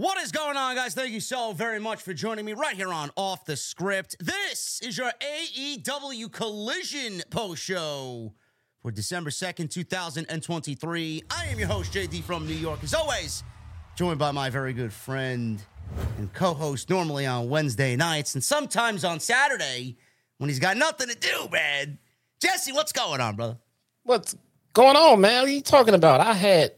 What is going on, guys? Thank you so very much for joining me right here on Off the Script. This is your AEW Collision post show for December 2nd, 2023. I am your host, JD from New York, as always, joined by my very good friend and co host normally on Wednesday nights and sometimes on Saturday when he's got nothing to do, man. Jesse, what's going on, brother? What's going on, man? What are you talking about? I had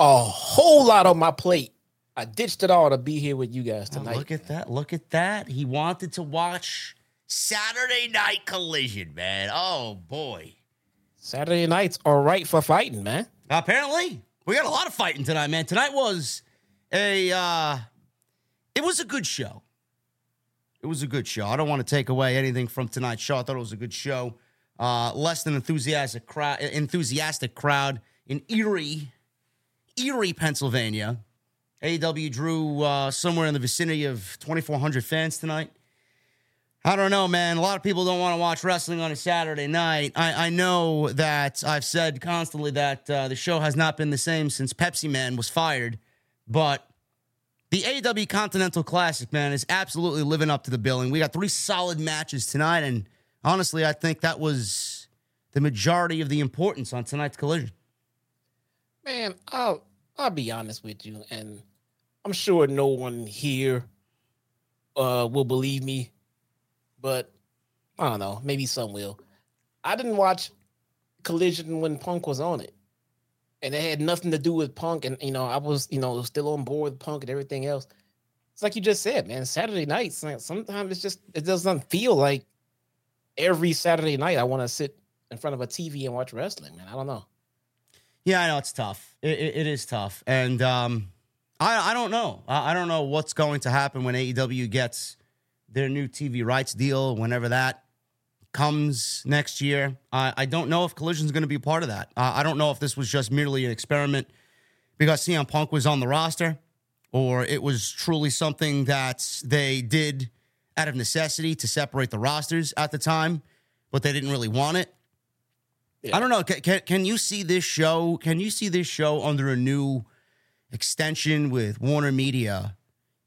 a whole lot on my plate. I ditched it all to be here with you guys Oh, tonight. look at that. Look at that. He wanted to watch Saturday Night Collision, man. Oh, boy. Saturday nights are right for fighting, man. Apparently, we got a lot of fighting tonight, man. Tonight was a uh it was a good show. It was a good show. I don't want to take away anything from tonight's show. I thought it was a good show. Uh less than enthusiastic crowd enthusiastic crowd in Erie, Erie, Pennsylvania. AEW drew uh, somewhere in the vicinity of 2,400 fans tonight. I don't know, man. A lot of people don't want to watch wrestling on a Saturday night. I, I know that I've said constantly that uh, the show has not been the same since Pepsi Man was fired, but the AEW Continental Classic, man, is absolutely living up to the billing. We got three solid matches tonight, and honestly, I think that was the majority of the importance on tonight's collision. Man, I'll I'll be honest with you, and I'm sure no one here uh will believe me, but I don't know, maybe some will. I didn't watch Collision when Punk was on it. And it had nothing to do with Punk, and you know, I was, you know, still on board with Punk and everything else. It's like you just said, man. Saturday nights, like, sometimes it's just it doesn't feel like every Saturday night I want to sit in front of a TV and watch wrestling, man. I don't know. Yeah, I know it's tough. It, it, it is tough, and um, I I don't know. I, I don't know what's going to happen when AEW gets their new TV rights deal. Whenever that comes next year, I I don't know if Collision's going to be a part of that. Uh, I don't know if this was just merely an experiment because CM Punk was on the roster, or it was truly something that they did out of necessity to separate the rosters at the time, but they didn't really want it. I don't know. Can, can, can you see this show? Can you see this show under a new extension with Warner Media?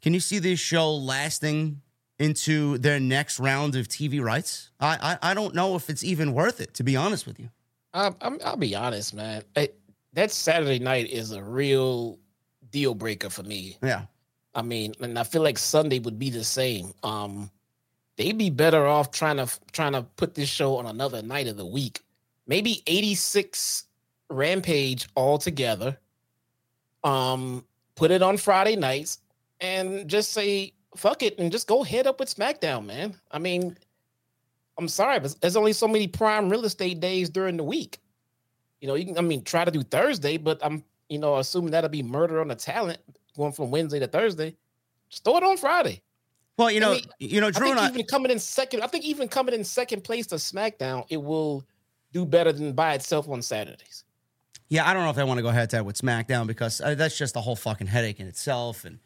Can you see this show lasting into their next round of TV rights? I I, I don't know if it's even worth it. To be honest with you. I, I'm, I'll be honest, man. I, that Saturday night is a real deal breaker for me. Yeah. I mean, and I feel like Sunday would be the same. Um, they'd be better off trying to trying to put this show on another night of the week. Maybe 86 Rampage all together. Um, put it on Friday nights and just say fuck it and just go head up with SmackDown, man. I mean, I'm sorry, but there's only so many prime real estate days during the week. You know, you can I mean try to do Thursday, but I'm you know assuming that'll be murder on the talent going from Wednesday to Thursday. Just throw it on Friday. Well, you know, mean, you know, I think and I. even coming in second, I think even coming in second place to SmackDown, it will do better than by itself on Saturdays. Yeah, I don't know if I want to go head to head with SmackDown because uh, that's just a whole fucking headache in itself. And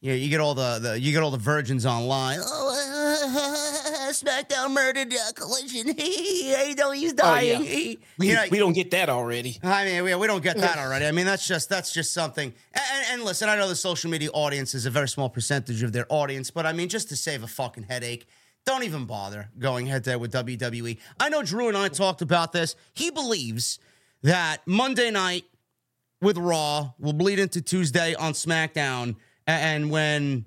you know, you get all the, the you get all the virgins online. Oh, uh, SmackDown murdered uh, Collision. AEW's dying. Oh, yeah. We, You know, we don't get that already. I mean, we, we don't get that already. I mean, that's just that's just something. And, and, and listen, I know the social media audience is a very small percentage of their audience, but I mean, just to save a fucking headache, don't even bother going head to head with WWE. I know Drew and I talked about this. He believes that Monday night with Raw will bleed into Tuesday on SmackDown. And when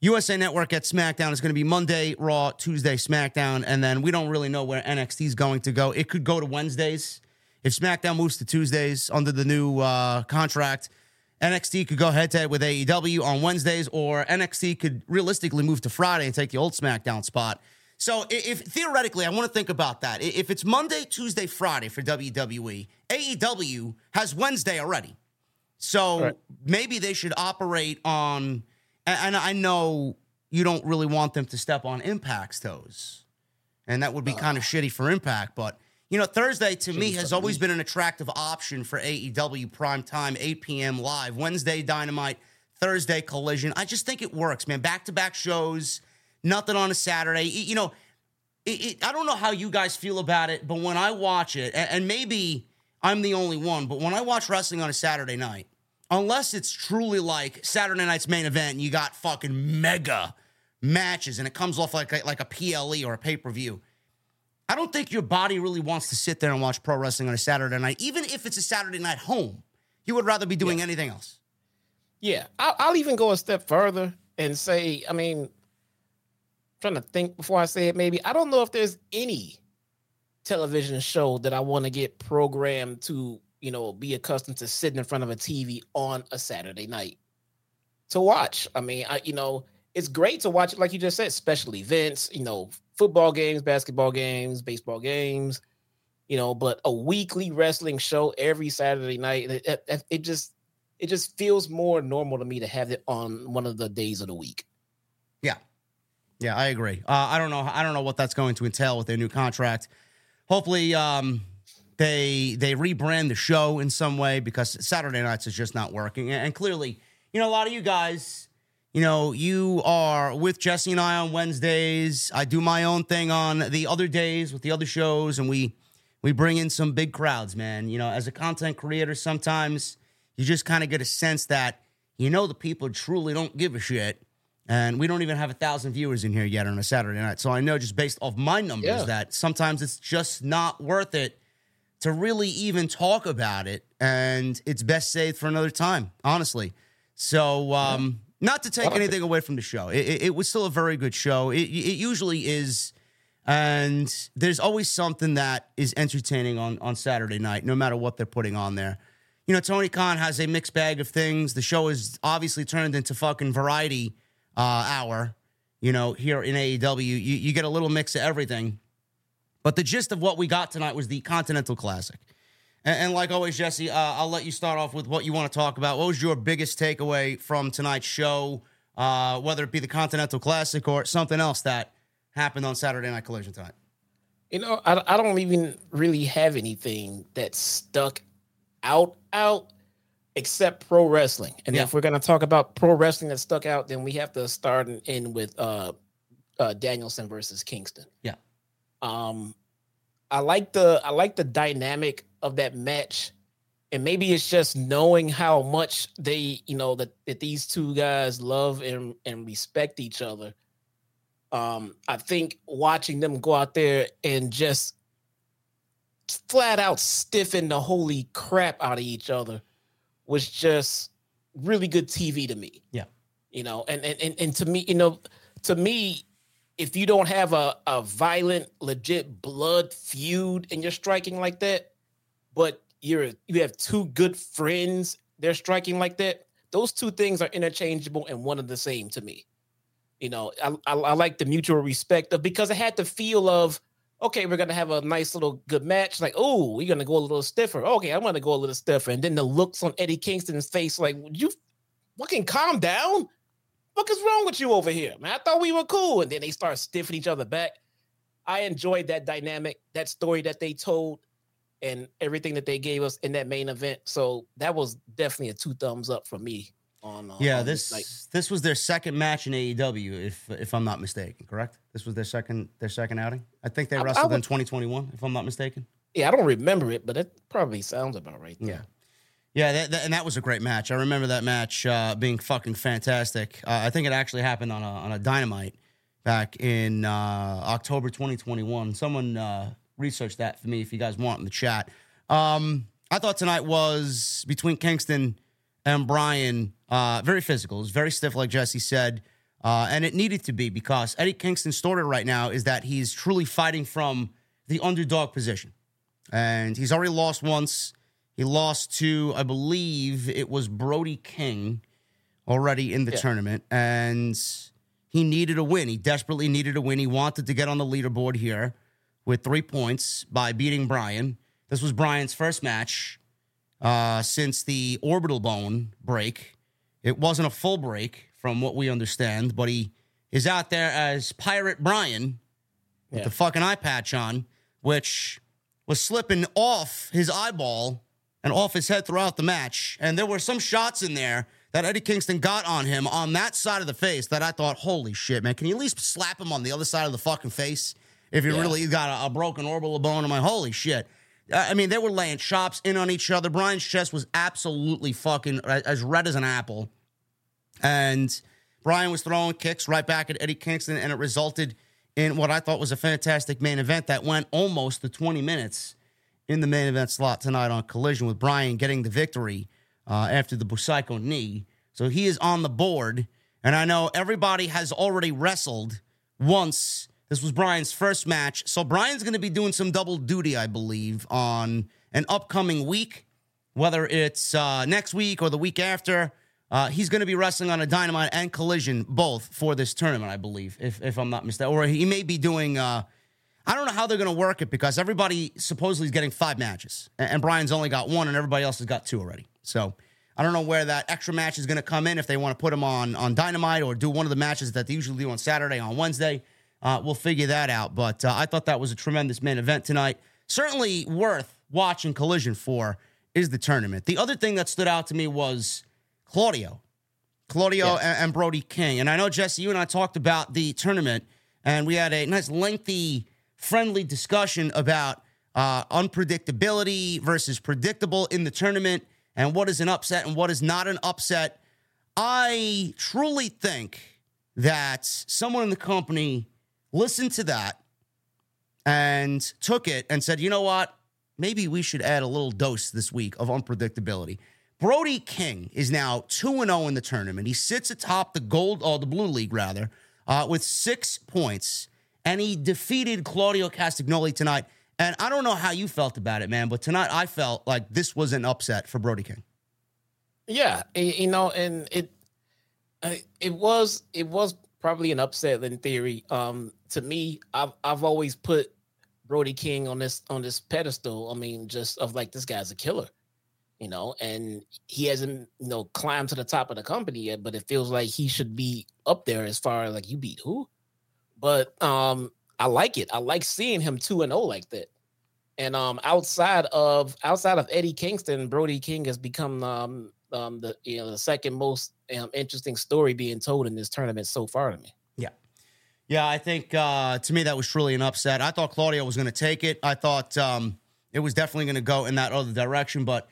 USA Network gets SmackDown, it's going to be Monday, Raw, Tuesday, SmackDown. And then we don't really know where NXT is going to go. It could go to Wednesdays. If SmackDown moves to Tuesdays under the new uh, contract, NXT could go head to head with AEW on Wednesdays, or NXT could realistically move to Friday and take the old SmackDown spot. So, if theoretically, I want to think about that. If it's Monday, Tuesday, Friday for WWE, AEW has Wednesday already. So right. maybe they should operate on, and I know you don't really want them to step on Impact's toes, and that would be uh, kind of shitty for Impact, but you know, Thursday to me has always been an attractive option for AEW prime time, 8 p.m. live. Wednesday, Dynamite. Thursday, Collision. I just think it works, man. Back to back shows, nothing on a Saturday. You know, it, it, I don't know how you guys feel about it, but when I watch it, and, and maybe I'm the only one, but when I watch wrestling on a Saturday night, unless it's truly like Saturday night's main event and you got fucking mega matches and it comes off like a, like a PLE or a pay per view I don't think your body really wants to sit there and watch pro wrestling on a Saturday night, even if it's a Saturday night home. You would rather be doing yeah. anything else. Yeah, I'll, I'll, even go a step further and say, I mean, trying to think before I say it, maybe I don't know if there's any television show that I want to get programmed to, you know, be accustomed to sitting in front of a TV on a Saturday night to watch. I mean, I, you know, it's great to watch, like you just said, special events, you know, football games, basketball games, baseball games, you know, but a weekly wrestling show every Saturday night, it, it, it, just it just feels more normal to me to have it on one of the days of the week. Yeah. I agree. Uh, I don't know. I don't know what that's going to entail with their new contract. Hopefully, um, they they rebrand the show in some way because Saturday nights is just not working. And clearly, you know, a lot of you guys you know, you are with Jesse and I on Wednesdays. I do my own thing on the other days with the other shows, and we we bring in some big crowds, man. You know, as a content creator, sometimes you just kind of get a sense that you know the people truly don't give a shit, and we don't even have a thousand viewers in here yet on a Saturday night. So I know just based off my numbers yeah. that sometimes it's just not worth it to really even talk about it, and it's best saved for another time, honestly. So. um not to take anything away from the show, it, it, it, was still a very good show. It, it usually is, and there's always something that is entertaining on on Saturday night, no matter what they're putting on there. You know, Tony Khan has a mixed bag of things. The show is obviously turned into fucking variety uh, hour. You know, here in AEW, you, you get a little mix of everything. But the gist of what we got tonight was the Continental Classic. And, and like always, Jesse, uh, I'll let you start off with what you want to talk about. What was your biggest takeaway from tonight's show, uh, whether it be the Continental Classic or something else that happened on Saturday Night Collision tonight? You know, I, I don't even really have anything that stuck out out except pro wrestling. And yeah. if we're gonna talk about pro wrestling that stuck out, then we have to start and end with uh, uh Danielson versus Kingston. Yeah. Um, I like the I like the dynamic of that match. And maybe it's just knowing how much they, you know, that, that these two guys love and, and respect each other. Um, I think watching them go out there and just flat out stiffen the holy crap out of each other was just really good TV to me. Yeah. You know, and and and, and to me, you know, to me, if you don't have a, a violent, legit blood feud and you're striking like that, but you're you have two good friends, they're striking like that. Those two things are interchangeable and one of the same to me. You know, I, I, I like the mutual respect of because it had the feel of okay, we're gonna have a nice little good match. Like, oh, we're gonna go a little stiffer. Okay, I'm gonna go a little stiffer. And then the looks on Eddie Kingston's face, like, you fucking calm down? What is wrong with you over here, man? I thought we were cool. And then they start stiffing each other back. I enjoyed that dynamic, that story that they told, and everything that they gave us in that main event. So that was definitely a two thumbs up for me. On, uh, yeah, on this this, this was their second match in AEW, if if I'm not mistaken. Correct? This was their second their second outing. I think they wrestled I, would, in 2021, if I'm not mistaken. Yeah, I don't remember it, but it probably sounds about right. There. Yeah. Yeah, that, that, and that was a great match. I remember that match uh, being fucking fantastic. Uh, I think it actually happened on a on a dynamite back in uh, October 2021. Someone uh, researched that for me if you guys want in the chat. Um, I thought tonight was between Kingston and Bryan uh, very physical. It was very stiff, like Jesse said. Uh, and it needed to be because Eddie Kingston's story right now is that he's truly fighting from the underdog position. And he's already lost once. He lost to, I believe it was Brody King already in the yeah. tournament. And he needed a win. He desperately needed a win. He wanted to get on the leaderboard here with three points by beating Bryan. This was Bryan's first match uh, since the orbital bone break. It wasn't a full break from what we understand, but he is out there as Pirate Bryan with yeah. the fucking eye patch on, which was slipping off his eyeball and off his head throughout the match. And there were some shots in there that Eddie Kingston got on him on that side of the face that I thought, holy shit, man, can you at least slap him on the other side of the fucking face if you yeah. really got a, a, broken orbital bone? I'm like, holy shit. I mean, they were laying chops in on each other. Bryan's chest was absolutely fucking as red as an apple. And Bryan was throwing kicks right back at Eddie Kingston, and it resulted in what I thought was a fantastic main event that went almost to 20 minutes in the main event slot tonight on Collision with Bryan getting the victory uh, after the Busaiku knee. So he is on the board. And I know everybody has already wrestled once. This was Bryan's first match. So Bryan's going to be doing some double duty, I believe, on an upcoming week, whether it's uh, next week or the week after. Uh, he's going to be wrestling on a Dynamite and Collision both for this tournament, I believe, if, if I'm not mistaken. Or he may be doing. Uh, I don't know how they're going to work it because everybody supposedly is getting five matches, and, and Bryan's only got one, and everybody else has got two already. So I don't know where that extra match is going to come in if they want to put him on on Dynamite or do one of the matches that they usually do on Saturday on Wednesday. Uh, we'll figure that out. But uh, I thought that was a tremendous main event tonight. Certainly worth watching Collision for is the tournament. The other thing that stood out to me was Claudio, Claudio yes. and, and Brody King. And I know, Jesse, you and I talked about the tournament, and we had a nice, lengthy, friendly discussion about uh, unpredictability versus predictable in the tournament and what is an upset and what is not an upset. I truly think that someone in the company listened to that and took it and said, you know what? Maybe we should add a little dose this week of unpredictability. Brody King is now 2 0 in the tournament. He sits atop the gold, or the blue league rather, uh, with six points. And he defeated Claudio Castagnoli tonight. And I don't know how you felt about it, man, but tonight I felt like this was an upset for Brody King. Yeah, you know, and it uh, it was it was probably an upset in theory. Um, to me, I've I've always put Brody King on this on this pedestal. I mean, just of like this guy's a killer you know, and he hasn't, you know, climbed to the top of the company yet, but it feels like he should be up there as far as like you beat who. But um I like it. I like seeing him 2 and 0 like that. And um outside of outside of Eddie Kingston, Brody King has become um um the you know the second most um, interesting story being told in this tournament so far to me. Yeah. I think uh to me that was truly an upset. I thought Claudio was going to take it. I thought um it was definitely going to go in that other direction, but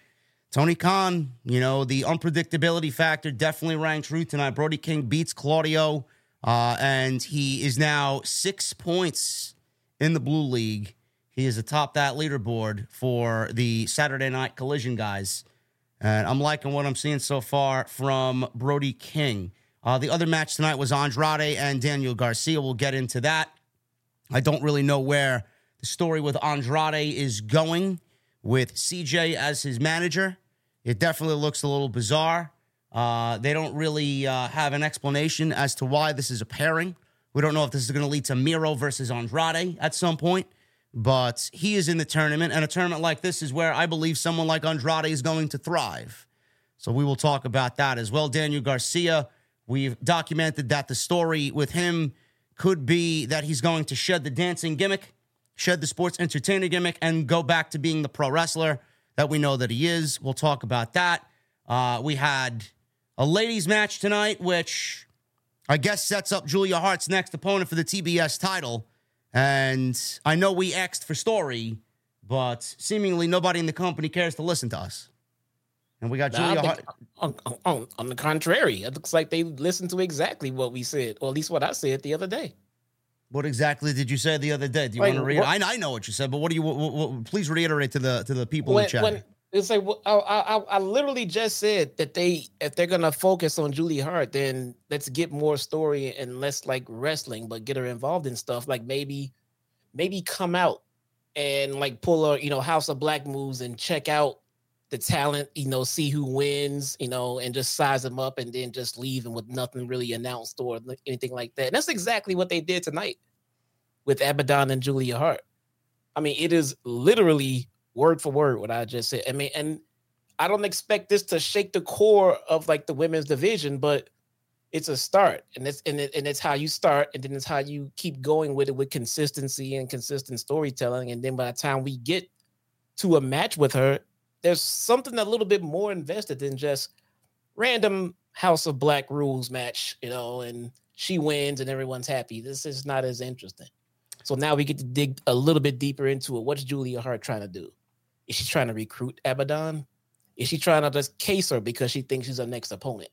Tony Khan, you know, the unpredictability factor definitely rang true tonight. Brody King beats Claudio, uh, and he is now six points in the Blue League. He is atop that leaderboard for the Saturday night collision guys. And I'm liking what I'm seeing so far from Brody King. Uh, the other match tonight was Andrade and Daniel Garcia. We'll get into that. I don't really know where the story with Andrade is going with CJ as his manager. It definitely looks a little bizarre. Uh, they don't really uh, have an explanation as to why this is a pairing. We don't know if this is going to lead to Miro versus Andrade at some point, but he is in the tournament, and a tournament like this is where I believe someone like Andrade is going to thrive. So we will talk about that as well. Daniel Garcia, we've documented that the story with him could be that he's going to shed the dancing gimmick, shed the sports entertainer gimmick, and go back to being the pro wrestler that we know that he is. We'll talk about that. Uh, we had a ladies' match tonight, which I guess sets up Julia Hart's next opponent for the TBS title. And I know we asked for story, but seemingly nobody in the company cares to listen to us. And we got Julia Hart. On, on, on, the contrary, it looks like they listened to exactly what we said, or at least what I said the other day. What exactly did you say the other day? Do you Like, want to read? what- I, I know what you said, but what do you? What, what, please reiterate to the to the people in when, the chat. when it's like well, I, I I literally just said that they if they're gonna focus on Julie Hart, then let's get more story and less like wrestling, but get her involved in stuff like maybe maybe come out and like pull a you know House of Black moves and check out the talent, you know, see who wins, you know, and just size them up and then just leave and with nothing really announced or anything like that. And that's exactly what they did tonight with Abaddon and Julia Hart. I mean, it is literally word for word what I just said. I mean, and I don't expect this to shake the core of like the women's division, but it's a start, and it's and, it, and it's how you start, and then it's how you keep going with it with consistency and consistent storytelling, and then by the time we get to a match with her, there's something a little bit more invested than just random House of Black rules match, you know, and she wins and everyone's happy. This is not as interesting. So now we get to dig a little bit deeper into it. What's Julia Hart trying to do? Is she trying to recruit Abaddon? Is she trying to just case her because she thinks she's her next opponent?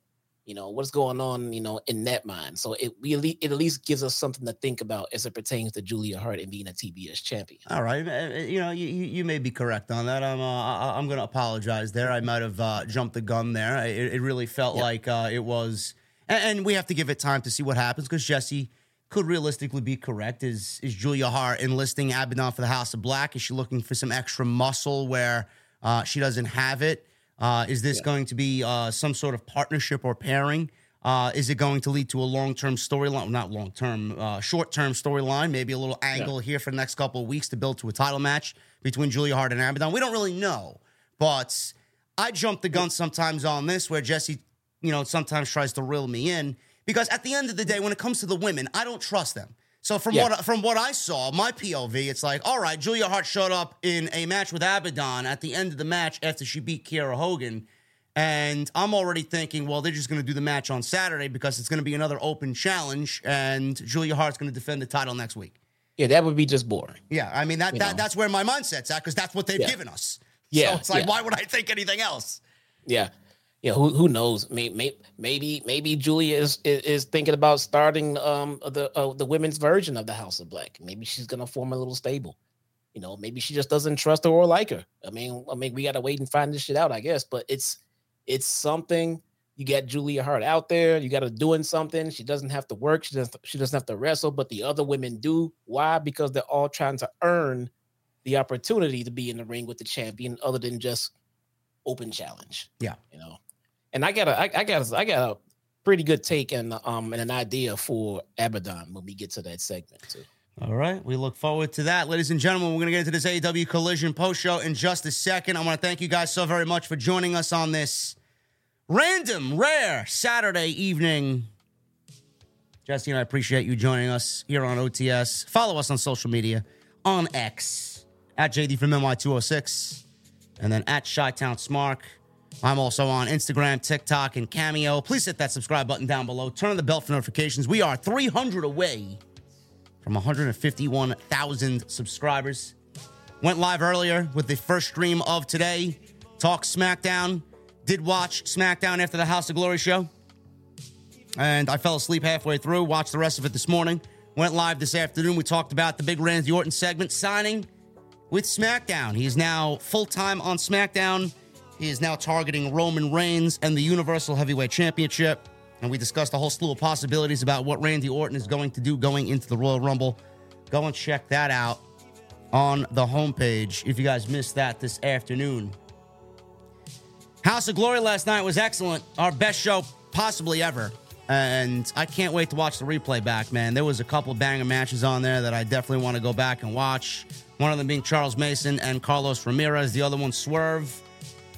You know, what's going on, you know, in that mind? So it we at least, it at least gives us something to think about as it pertains to Julia Hart and being a TBS champion. All right, you know, you, you may be correct on that. I'm uh, I'm going to apologize there. I might have uh, jumped the gun there. It, it really felt Yeah. like uh, it was, and, and we have to give it time to see what happens because Jesse could realistically be correct. Is is Julia Hart enlisting Abaddon for the House of Black? Is she looking for some extra muscle where uh, she doesn't have it? Uh, is this Yeah. going to be uh, some sort of partnership or pairing? Uh, is it going to lead to a long term storyline? Not long term, uh, short term storyline. Maybe a little angle here for the next couple of weeks to build to a title match between Julia Hart and Abaddon. We don't really know, but I jump the gun sometimes on this where Jesse, you know, sometimes tries to reel me in because at the end of the day, when it comes to the women, I don't trust them. So from Yeah. what from what I saw, my POV, it's like, all right, Julia Hart showed up in a match with Abaddon at the end of the match after she beat Kiera Hogan. And I'm already thinking, well, they're just going to do the match on Saturday because it's going to be another open challenge, and Julia Hart's going to defend the title next week. Yeah, that would be just boring. Yeah, I mean that, You that know. that's where my mindset's at because that's what they've Yeah. given us. Yeah, so it's like, yeah. why would I think anything else? Yeah. Yeah, who who knows? Maybe maybe maybe Julia is is, is thinking about starting um the uh, the women's version of the House of Black. Maybe she's gonna form a little stable. You know, maybe she just doesn't trust her or like her. I mean, I mean, we gotta wait and find this shit out, I guess. But it's it's something. You got Julia Hart out there. You got her doing something. She doesn't have to work. She doesn't. She doesn't have to wrestle. But the other women do. Why? Because they're all trying to earn the opportunity to be in the ring with the champion, other than just open challenge. Yeah. you know. And I got a, I, I got, a, I got a pretty good take and um and an idea for Abaddon when we get to that segment too. All right, we look forward to that, ladies and gentlemen. We're going to get into this AEW Collision post show in just a second. I want to thank you guys so very much for joining us on this random, rare Saturday evening. Jesse and I appreciate you joining us here on OTS. Follow us on social media on X at JD from NY206 and then at Chi Town Smark. I'm also on Instagram, TikTok, and Cameo. Please hit that subscribe button down below. Turn on the bell for notifications. We are 300 away from 151,000 subscribers. Went live earlier with the first stream of today. Talk SmackDown. Did watch SmackDown after the House of Glory show. And I fell asleep halfway through. Watched the rest of it this morning. Went live this afternoon. We talked about the big Randy Orton segment signing with SmackDown. He's now full time on SmackDown. He is now targeting Roman Reigns and the Universal Heavyweight Championship. And we discussed a whole slew of possibilities about what Randy Orton is going to do going into the Royal Rumble. Go and check that out on the homepage if you guys missed that this afternoon. House of Glory last night was excellent. Our best show possibly ever. And I can't wait to watch the replay back, man. There was a couple banger matches on there that I definitely want to go back and watch. One of them being Charles Mason and Carlos Ramirez. The other one, Swerve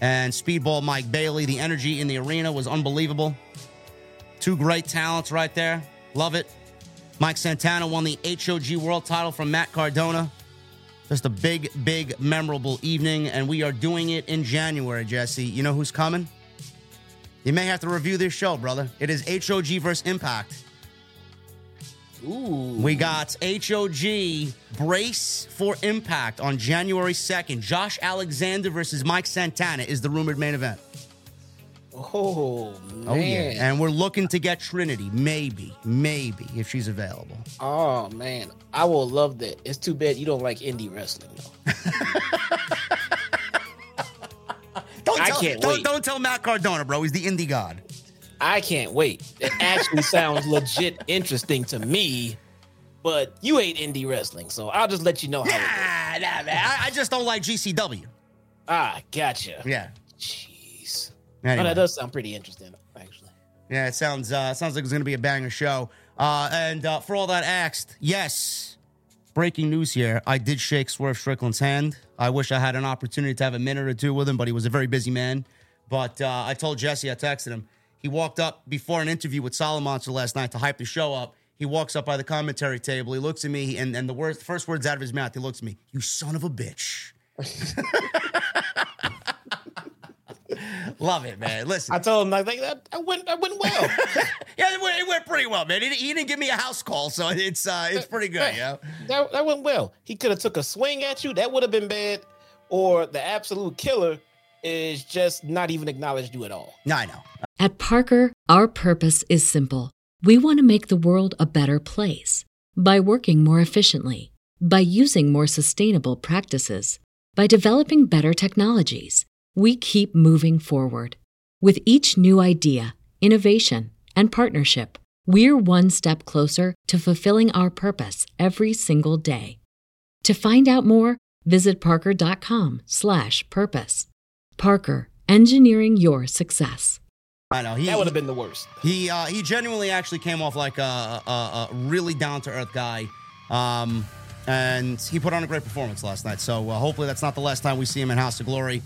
and Speedball Mike Bailey. The energy in the arena was unbelievable. Two great talents right there. Love it. Mike Santana won the HOG World title from Matt Cardona. Just a big, big, memorable evening, and we are doing it in January, Jesse. You know who's coming? You may have to review this show, brother. It is HOG versus Impact. Ooh, We got HOG Brace for Impact on January 2nd. Josh Alexander versus Mike Santana is the rumored main event. Oh man. Oh yeah, and we're looking to get Trinity, maybe, maybe if she's available. Oh man, I will love that. It's too bad you don't like indie wrestling though. Don't tell, I can't don't, wait. don't tell Matt Cardona, bro. He's the indie god. I can't wait. It actually sounds legit interesting to me, but you hate indie wrestling, so I'll just let you know how. Nah, nah, man. I, I just don't like GCW. Ah, gotcha. Yeah. Jeez. Anyway. Oh, that does sound pretty interesting, actually. Yeah, it sounds uh, sounds like it's going to be a banger show. Uh, and uh, for all that asked, yes, breaking news here. I did shake Swerve Strickland's hand. I wish I had an opportunity to have a minute or two with him, but he was a very busy man. But uh, I told Jesse, I texted him. He walked up before an interview with Monster last night to hype the show up. He walks up by the commentary table. He looks at me, and, and the words, first words out of his mouth, he looks at me, "You son of a bitch." Love it, man. Listen, I told him I think that I went I went well. Yeah, it went, it went pretty well, man. He, he didn't give me a house call, so it's uh, it's pretty good, yeah. that, that went well. He could have took a swing at you. That would have been bad. Or the absolute killer is just not even acknowledged you at all. No, I know. At Parker, our purpose is simple. We want to make the world a better place by working more efficiently, by using more sustainable practices, by developing better technologies. We keep moving forward. With each new idea, innovation, and partnership, we're one step closer to fulfilling our purpose every single day. To find out more, visit parker.com/purpose. Parker, engineering your success. I know. He, That would have been the worst. he uh, he genuinely actually came off like a, a, a really down to earth guy, um, and he put on a great performance last night. So uh, hopefully that's not the last time we see him in House of Glory.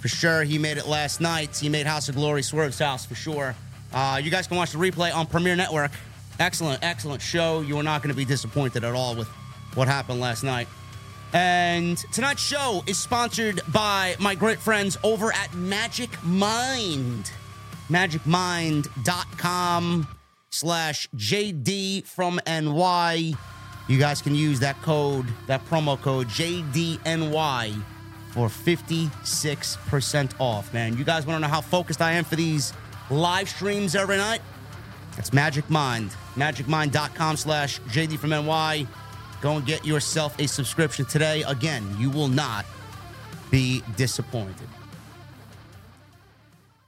For sure, he made it last night. He made House of Glory Swerve's house for sure. Uh, you guys can watch the replay on Premiere Network. Excellent, excellent show. You are not going to be disappointed at all with what happened last night. And tonight's show is sponsored by my great friends over at Magic Mind. MagicMind.com slash JD from NY. You guys can use that code, that promo code JDNY for 56% off, man. You guys want to know how focused I am for these live streams every night? That's Magic Mind. MagicMind.com slash JD from NY. Go and get yourself a subscription today. Again, you will not be disappointed.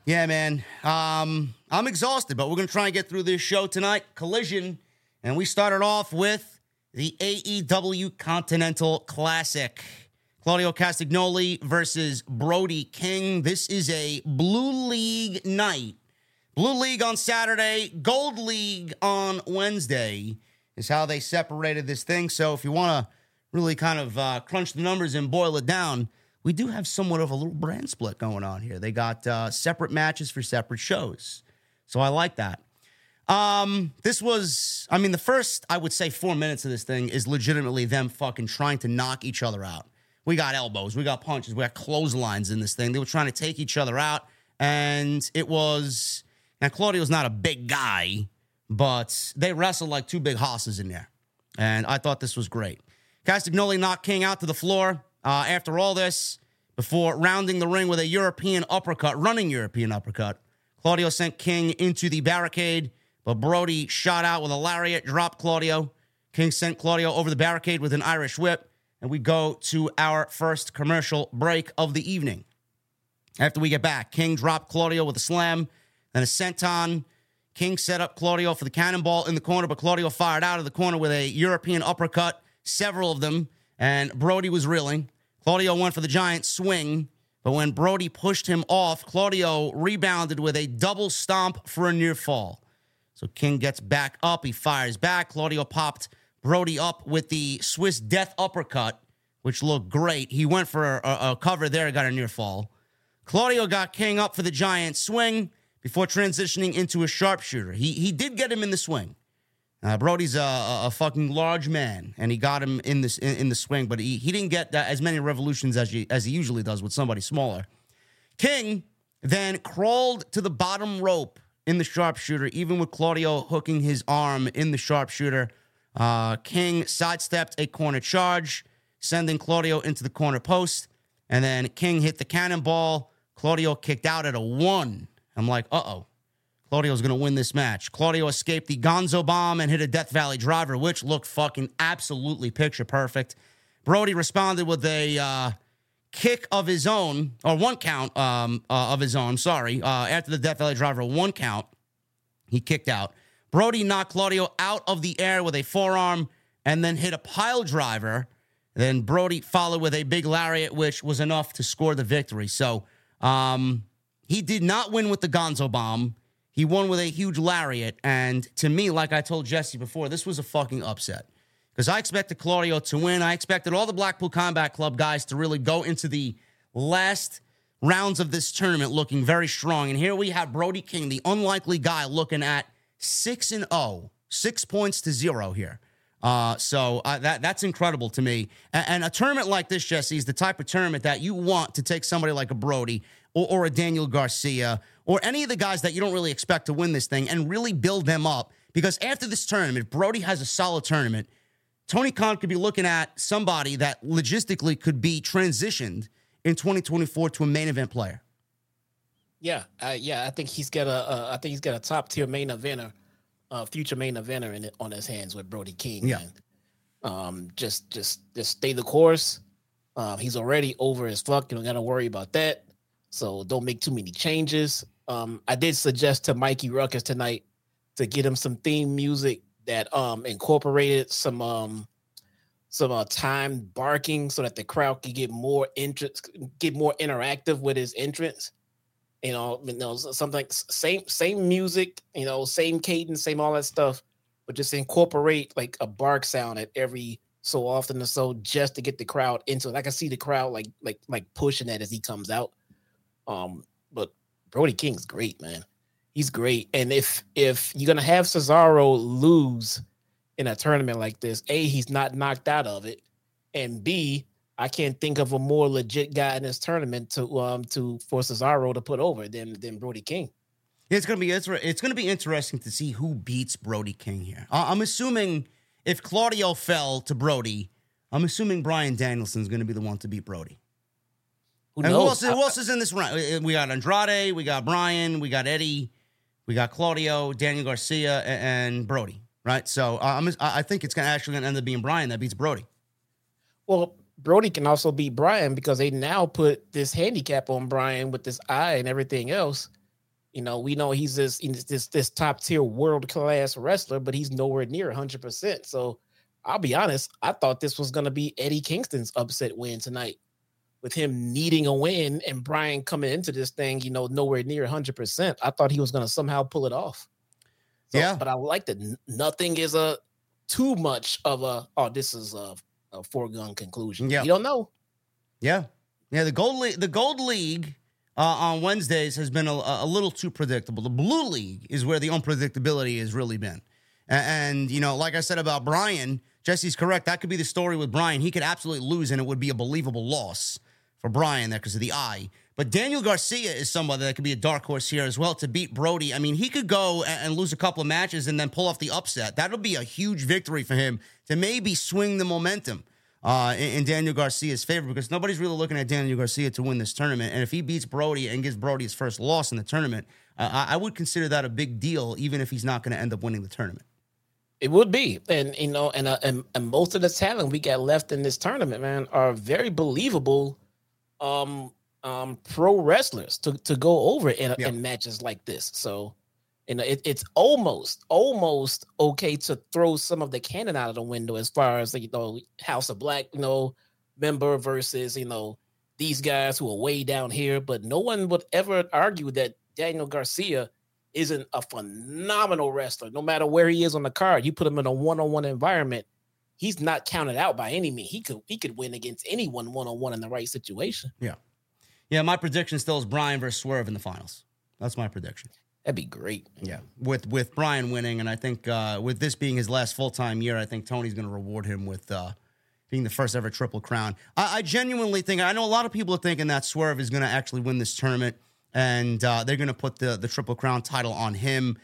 Yeah, man. Um, I'm exhausted, but we're going to try and get through this show tonight. Collision. And we started off with the AEW Continental Classic. Claudio Castagnoli versus Brody King. This is a Blue League night. Blue League on Saturday, Gold League on Wednesday is how they separated this thing. So if you want to really kind of uh, crunch the numbers and boil it down, we do have somewhat of a little brand split going on here. They got uh, separate matches for separate shows. So I like that. Um, this was, I mean, the first, I would say, four minutes of this thing is legitimately them fucking trying to knock each other out. We got elbows, we got punches, we got clotheslines in this thing. They were trying to take each other out. And it was, now Claudio's not a big guy, but they wrestled like two big hosses in there. And I thought this was great. Castagnoli knocked King out to the floor uh, after all this before rounding the ring with a European uppercut, running European uppercut. Claudio sent King into the barricade, but Brody shot out with a lariat, dropped Claudio. King sent Claudio over the barricade with an Irish whip, and we go to our first commercial break of the evening. After we get back, King dropped Claudio with a slam, then a senton. King set up Claudio for the cannonball in the corner, but Claudio fired out of the corner with a European uppercut, several of them, and Brody was reeling. Claudio went for the giant swing, but when Brody pushed him off, Claudio rebounded with a double stomp for a near fall. So King gets back up, he fires back. Claudio popped Brody up with the Swiss death uppercut, which looked great. He went for a, a cover there, got a near fall. Claudio got King up for the giant swing before transitioning into a sharpshooter. He he did get him in the swing. Uh, Brody's a, a, a fucking large man, and he got him in this in, in the swing, but he, he didn't get that, as many revolutions as you, as he usually does with somebody smaller. King then crawled to the bottom rope in the sharpshooter, even with Claudio hooking his arm in the sharpshooter. Uh, King sidestepped a corner charge, sending Claudio into the corner post, and then King hit the cannonball. Claudio kicked out at a one, I'm like, uh oh, Claudio's going to win this match. Claudio escaped the Gonzo bomb and hit a Death Valley driver, which looked fucking absolutely picture perfect. Brody responded with a uh, kick of his own, or one count um, uh, of his own, sorry. Uh, after the Death Valley driver, one count, he kicked out. Brody knocked Claudio out of the air with a forearm and then hit a pile driver. Then Brody followed with a big lariat, which was enough to score the victory. So um, he did not win with the Gonzo bomb. He won with a huge lariat. And to me, like I told Jesse before, this was a fucking upset. Because I expected Claudio to win. I expected all the Blackpool Combat Club guys to really go into the last rounds of this tournament looking very strong. And here we have Brody King, the unlikely guy, looking at 6 and 0, six points to zero here. Uh, so uh, that that's incredible to me. And, and, a tournament like this, Jesse, is the type of tournament that you want to take somebody like a Brody or, or a Daniel Garcia or any of the guys that you don't really expect to win this thing and really build them up. Because after this tournament, Brody has a solid tournament. Tony Khan could be looking at somebody that logistically could be transitioned in 2024 to a main event player. Yeah, uh, yeah, I think he's got a, uh, I think he's got a top tier main eventer, uh, future main eventer in on his hands with Brody King. Yeah, um, just, just, just stay the course. Uh, he's already over as fuck. You don't got to worry about that. So don't make too many changes. Um, I did suggest to Mikey Rukus tonight to get him some theme music that um incorporated some um some uh, time barking so that the crowd could get more interest, get more interactive with his entrance. You know, you know, something same same music, you know, same cadence, same all that stuff, but just incorporate like a bark sound at every so often or so, just to get the crowd into it. I can see the crowd like like like pushing that as he comes out. Um, but Brody King's great, man. He's great. And if if you're gonna have Cesaro lose in a tournament like this, A, he's not knocked out of it. And B, I can't think of a more legit guy in this tournament to um to for Cesaro to put over than than Brody King. It's gonna be it's, gonna be interesting to see who beats Brody King here. I'm assuming if Claudio fell to Brody, I'm assuming Bryan Danielson's gonna be the one to beat Brody. Who and knows? Who else, who else is in this round? Uh, we got Andrade, we got Bryan, we got Eddie, we got Claudio, Daniel Garcia, and, Brody. Right. So uh, I'm, I think it's gonna actually gonna end up being Bryan that beats Brody. Well, Brody can also beat Bryan because they now put this handicap on Bryan with this eye and everything else. You know, we know he's this this this top tier world class wrestler, but he's nowhere near 100. percent So I'll be honest, I thought this was gonna be Eddie Kingston's upset win tonight with him needing a win and Bryan coming into this thing, you know, nowhere near 100%. I thought he was going to somehow pull it off. So, yeah. But I like that nothing is a too much of a, oh, this is a, a foregone conclusion. Yeah. You don't know. Yeah. Yeah. The Gold League, the Gold League uh, on Wednesdays has been a, a little too predictable. The Blue League is where the unpredictability has really been. And, and, you know, like I said about Bryan, Jesse's correct. That could be the story with Bryan. He could absolutely lose, and it would be a believable loss for Bryan there because of the eye. But Daniel Garcia is somebody that could be a dark horse here as well to beat Brody. I mean, he could go and lose a couple of matches and then pull off the upset. That'll be a huge victory for him to maybe swing the momentum uh, in, Daniel Garcia's favor because nobody's really looking at Daniel Garcia to win this tournament. And if he beats Brody and gives Brody his first loss in the tournament, uh, I would consider that a big deal, even if he's not going to end up winning the tournament. It would be, and you know, and, uh, and and most of the talent we got left in this tournament, man, are very believable um um pro wrestlers to to go over in, yep. in matches like this. So you know it, it's almost almost okay to throw some of the canon out of the window as far as you know House of Black, you know, member versus you know these guys who are way down here. But no one would ever argue that Daniel Garcia isn't a phenomenal wrestler. No matter where he is on the card, you put him in a one-on-one environment he's not counted out by any means. He could he could win against anyone one on one in the right situation. Yeah, yeah. My prediction still is Bryan versus Swerve in the finals. That's my prediction. That'd be great. Yeah, with with Bryan winning, and I think uh, with this being his last full time year, I think Tony's going to reward him with uh, being the first ever Triple Crown. I, I, genuinely think I know a lot of people are thinking that Swerve is going to actually win this tournament, and uh, they're going to put the the Triple Crown title on him.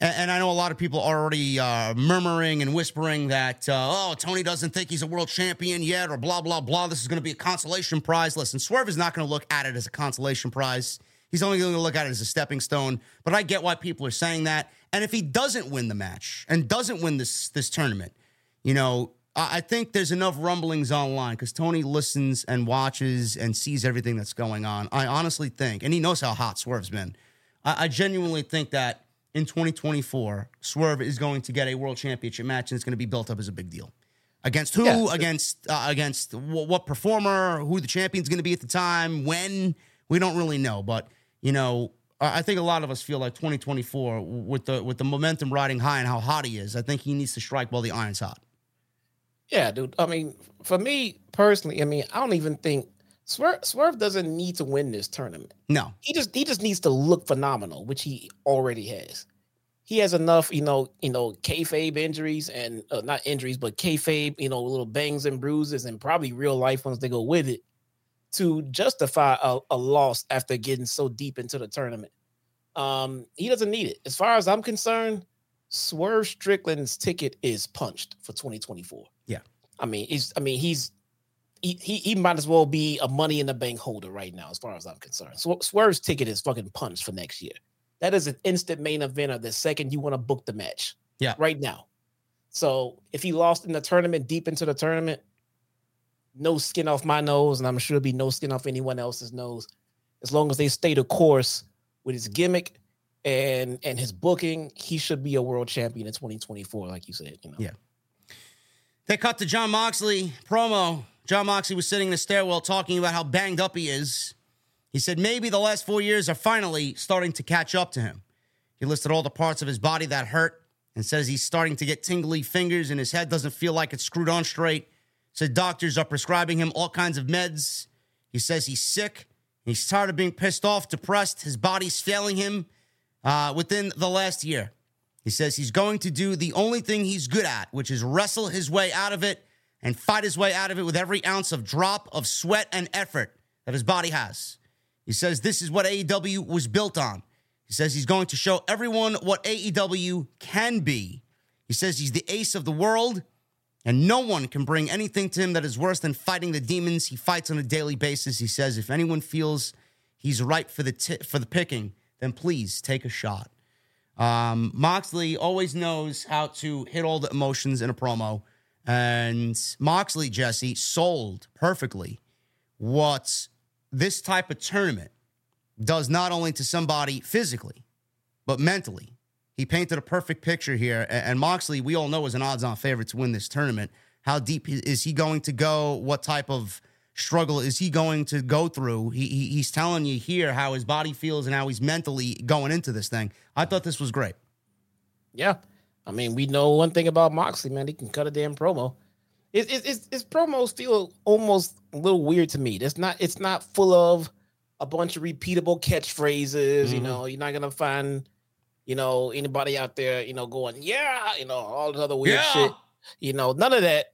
And, and I know a lot of people are already uh, murmuring and whispering that, uh, oh, Tony doesn't think he's a world champion yet, or blah, blah, blah. This is going to be a consolation prize. Listen, Swerve is not going to look at it as a consolation prize. He's only going to look at it as a stepping stone. But I get why people are saying that. And if he doesn't win the match and doesn't win this this tournament, you know, I think there's enough rumblings online because Tony listens and watches and sees everything that's going on. I honestly think, and he knows how hot Swerve's been. I, I genuinely think that in 2024, Swerve is going to get a world championship match and it's going to be built up as a big deal. Against who? Yeah. Against uh, against what, what performer? Who the champion's going to be at the time? When? We don't really know, but you know, I think a lot of us feel like 2024 with the with the momentum riding high and how hot he is. I think he needs to strike while the iron's hot. Yeah, dude. I mean, for me personally, I mean, I don't even think Swerve, Swerve doesn't need to win this tournament. No, he just he just needs to look phenomenal, which he already has. He has enough, you know, you know, kayfabe injuries and uh, not injuries, but kayfabe, you know, little bangs and bruises, and probably real life ones that go with it to justify a, a loss after getting so deep into the tournament. Um, he doesn't need it. As far as I'm concerned, Swerve Strickland's ticket is punched for 2024. Yeah. I mean, he's I mean, he's he, he, he might as well be a money in the bank holder right now, as far as I'm concerned. So Swerve's ticket is fucking punched for next year. That is an instant main event of the second you want to book the match. Yeah. Right now. So if he lost in the tournament, deep into the tournament, no skin off my nose, and I'm sure it'll be no skin off anyone else's nose. As long as they stay the course with his gimmick and and his booking, he should be a world champion in 2024, like you said. You know. Yeah. They cut to Jon Moxley promo. Jon Moxley was sitting in the stairwell talking about how banged up he is. He said maybe the last four years are finally starting to catch up to him. He listed all the parts of his body that hurt and says he's starting to get tingly fingers and his head doesn't feel like it's screwed on straight. Said doctors are prescribing him all kinds of meds. He says he's sick. He's tired of being pissed off, depressed. His body's failing him uh, within the last year. He says he's going to do the only thing he's good at, which is wrestle his way out of it and fight his way out of it with every ounce of drop of sweat and effort that his body has. He says this is what AEW was built on. He says he's going to show everyone what AEW can be. He says he's the ace of the world, and no one can bring anything to him that is worse than fighting the demons he fights on a daily basis. He says if anyone feels he's right for the t- for the picking, then please take a shot. Um, Moxley always knows how to hit all the emotions in a promo. And Moxley, Jesse, sold perfectly what this type of tournament does not only to somebody physically, but mentally. He painted a perfect picture here. And Moxley, we all know, is an odds on favorite to win this tournament. How deep is he going to go? What type of struggle is he going to go through? He, he, he's telling you here how his body feels and how he's mentally going into this thing. I thought this was great. Yeah. I mean, we know one thing about Moxley, man. He can cut a damn promo. His, his, his promos feel almost a little weird to me. It's not it's not full of a bunch of repeatable catchphrases. Mm-hmm. You know, you're not gonna find, you know, anybody out there, you know, going, yeah, you know, all the other weird yeah. shit. You know, none of that.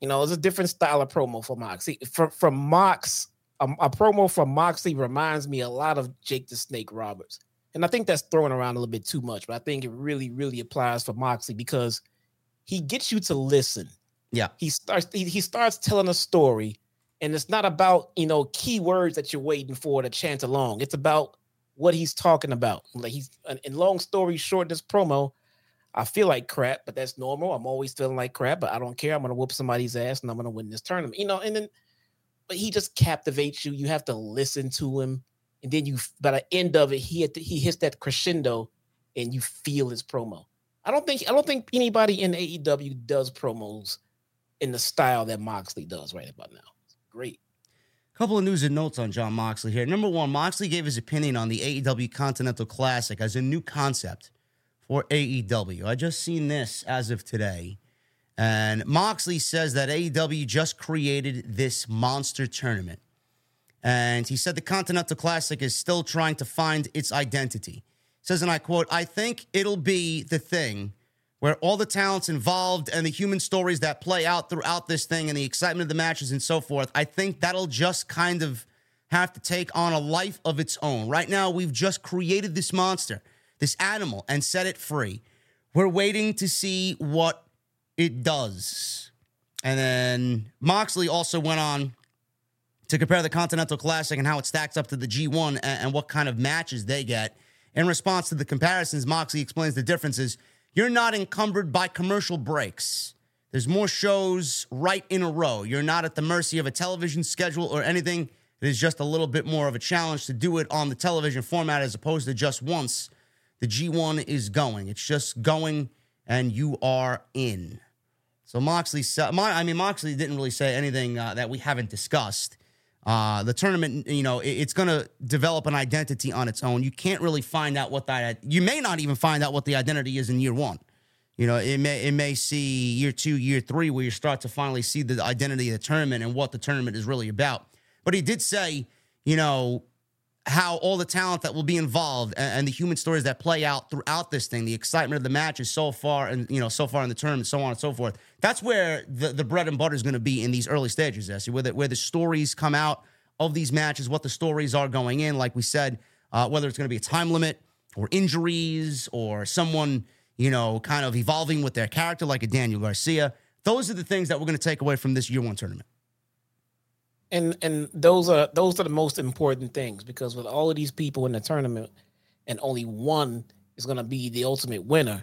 You know, it's a different style of promo for Moxley. From from Mox, um, a promo from Moxley reminds me a lot of Jake the Snake Roberts. And I think that's thrown around a little bit too much, but I think it really, really applies for Moxley because he gets you to listen. Yeah. He starts he, he starts telling a story, and it's not about, you know, keywords that you're waiting for to chant along. It's about what he's talking about. Like he's in long story short, this promo, I feel like crap, but that's normal. I'm always feeling like crap, but I don't care. I'm gonna whoop somebody's ass and I'm gonna win this tournament. You know, and then but he just captivates you. You have to listen to him. And then you by the end of it, he to, he hits that crescendo and you feel his promo. I don't think I don't think anybody in AEW does promos in the style that Moxley does right about now. Great. Couple of news and notes on Jon Moxley here. Number one, Moxley gave his opinion on the AEW Continental Classic as a new concept for AEW. I just seen this as of today. And Moxley says that AEW just created this monster tournament. And he said the Continental Classic is still trying to find its identity. Says, and I quote, I think it'll be the thing where all the talents involved and the human stories that play out throughout this thing and the excitement of the matches and so forth, I think that'll just kind of have to take on a life of its own. Right now, we've just created this monster this animal and set it free. We're waiting to see what it does. And then Moxley also went on to compare the Continental Classic and how it stacks up to the G1 and, and what kind of matches they get. In response to the comparisons, Moxley explains the differences. You're not encumbered by commercial breaks. There's more shows right in a row. You're not at the mercy of a television schedule or anything. It is just a little bit more of a challenge to do it on the television format as opposed to just once. The G1 is going. It's just going, and you are in. So Moxley, I mean, Moxley didn't really say anything uh, that we haven't discussed. Uh, the tournament, you know, it, it's going to develop an identity on its own. You can't really find out what that. You may not even find out what the identity is in year one. You know, it may it may see year two, year three, where you start to finally see the identity of the tournament and what the tournament is really about. But he did say, you know, how all the talent that will be involved and, and, the human stories that play out throughout this thing, the excitement of the matches so far, and you know, so far in the tournament, so on and so forth. That's where the, the bread and butter is going to be in these early stages, Jesse, where the, where the stories come out of these matches, what the stories are going in. Like we said, uh, whether it's going to be a time limit or injuries or someone, you know, kind of evolving with their character, like a Daniel Garcia. Those are the things that we're going to take away from this year one tournament and and those are those are the most important things because with all of these people in the tournament and only one is going to be the ultimate winner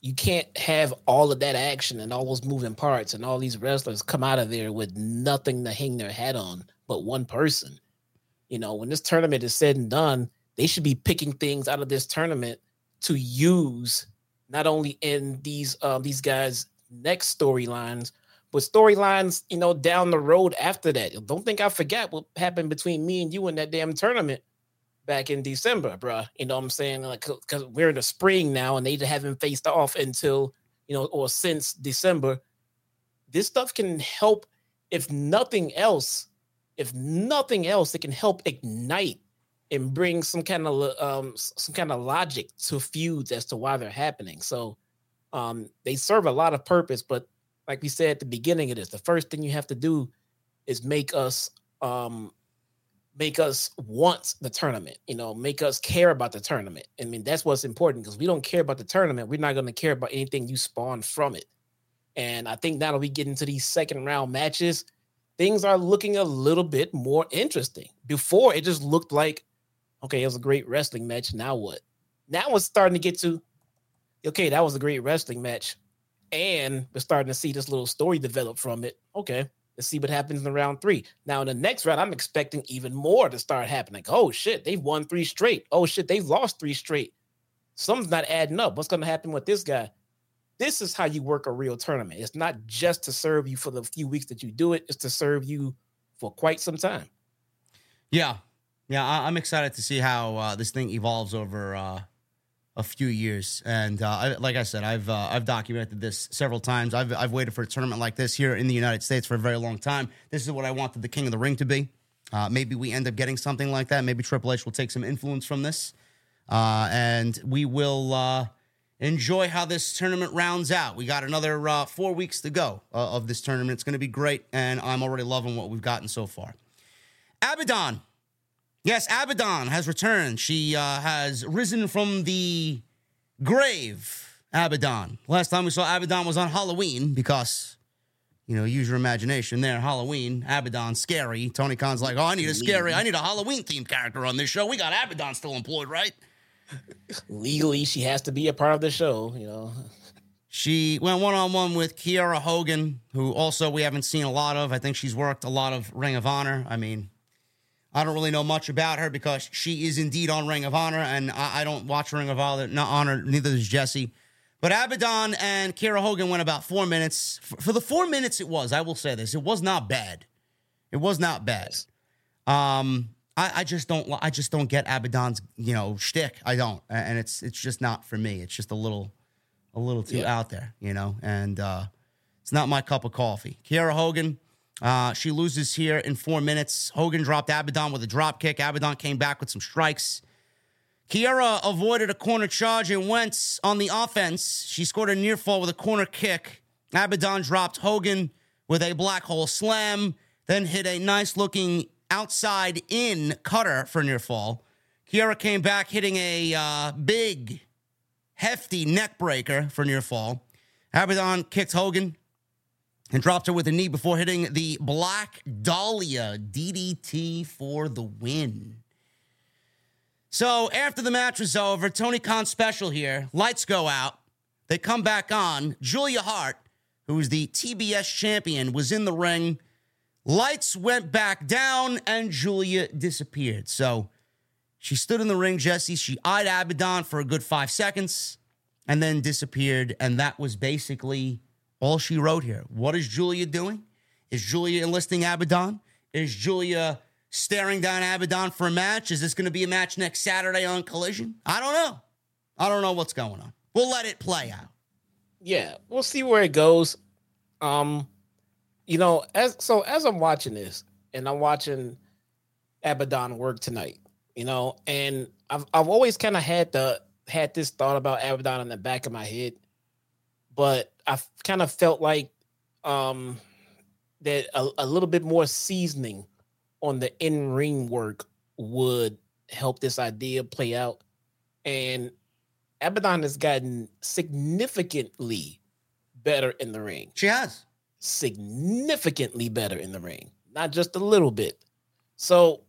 you can't have all of that action and all those moving parts and all these wrestlers come out of there with nothing to hang their hat on but one person you know when this tournament is said and done they should be picking things out of this tournament to use not only in these um, these guys next storylines but storylines, you know, down the road after that. Don't think I forgot what happened between me and you in that damn tournament back in December, bro. You know what I'm saying? Like, because we're in the spring now and they haven't faced off until, you know, or since December. This stuff can help, if nothing else, if nothing else, it can help ignite and bring some kind of um some kind of logic to feuds as to why they're happening. So um they serve a lot of purpose, but like we said at the beginning of this, the first thing you have to do is make us um make us want the tournament, you know, make us care about the tournament. I mean, that's what's important because we don't care about the tournament, we're not going to care about anything you spawn from it. And I think now that we get into these second round matches, things are looking a little bit more interesting. Before it just looked like, okay, it was a great wrestling match. Now what? Now it's starting to get to, okay, that was a great wrestling match and we're starting to see this little story develop from it. Okay, let's see what happens in the round three. Now, in the next round, I'm expecting even more to start happening. Like, oh shit, they've won three straight. Oh shit, they've lost three straight. Something's not adding up. What's going to happen with this guy? This is how you work a real tournament. It's not just to serve you for the few weeks that you do it, it's to serve you for quite some time. Yeah. Yeah. I- am excited to see how uh, this thing evolves over uh, a few years. And uh, I, like I said, I've uh, I've documented this several times. I've I've waited for a tournament like this here in the United States for a very long time. This is what I wanted the King of the Ring to be. Uh, maybe we end up getting something like that. Maybe Triple H will take some influence from this, uh, and we will uh, enjoy how this tournament rounds out. We got another uh, four weeks to go of this tournament. It's going to be great, and I'm already loving what we've gotten so far. Abaddon Yes, Abaddon has returned. She uh, has risen from the grave. Abaddon. Last time we saw Abaddon was on Halloween because, you know, use your imagination there. Halloween, Abaddon, scary. Tony Khan's like, oh, I need a scary, I need a Halloween themed character on this show. We got Abaddon still employed, right? Legally, she has to be a part of the show, you know. She went one on one with Kiera Hogan, who also we haven't seen a lot of. I think she's worked a lot of Ring of Honor. I mean, I don't really know much about her because she is indeed on Ring of Honor, and I, I don't watch Ring of Honor, not honor, neither does Jesse. But Abaddon and Kiera Hogan went about four minutes. For, for, the four minutes it was, I will say this, it was not bad. It was not bad. Um, I, I just don't, I just don't get Abaddon's, you know, shtick. I don't, and it's, it's just not for me. It's just a little, a little too yeah. out there, you know, and uh, it's not my cup of coffee. Kiera Hogan uh, she loses here in four minutes. Hogan dropped Abaddon with a drop kick. Abaddon came back with some strikes. Kiera avoided a corner charge and went on the offense. She scored a near fall with a corner kick. Abaddon dropped Hogan with a black hole slam, then hit a nice looking outside in cutter for near fall. Kiera came back hitting a uh, big, hefty neck breaker for near fall. Abaddon kicked Hogan and dropped her with a knee before hitting the Black Dahlia DDT for the win. So after the match was over, Tony Khan special here. Lights go out. They come back on. Julia Hart, who is the TBS champion, was in the ring. Lights went back down and Julia disappeared. So she stood in the ring, Jesse. She eyed Abaddon for a good five seconds and then disappeared. And that was basically all she wrote here. What is Julia doing? Is Julia enlisting Abaddon? Is Julia staring down Abaddon for a match? Is this going to be a match next Saturday on Collision? I don't know. I don't know what's going on. We'll let it play out. Yeah, we'll see where it goes. Um, you know, as so as I'm watching this and I'm watching Abaddon work tonight, you know, and I've I've always kind of had the had this thought about Abaddon in the back of my head, but I kind of felt like um that a, a little bit more seasoning on the in ring work would help this idea play out. And Abaddon has gotten significantly better in the ring. She has. Significantly better in the ring, not just a little bit. So,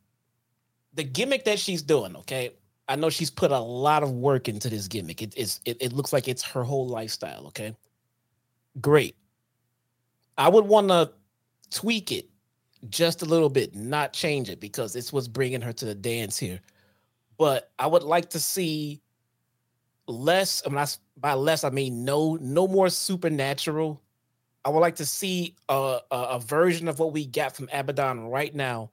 the gimmick that she's doing, okay, I know she's put a lot of work into this gimmick. It, it's, it, it looks like it's her whole lifestyle, okay? Great. I would want to tweak it just a little bit, not change it because it's what's bringing her to the dance here. But I would like to see less. I mean, by less, I mean no, no more supernatural. I would like to see a, a, a version of what we got from Abaddon right now,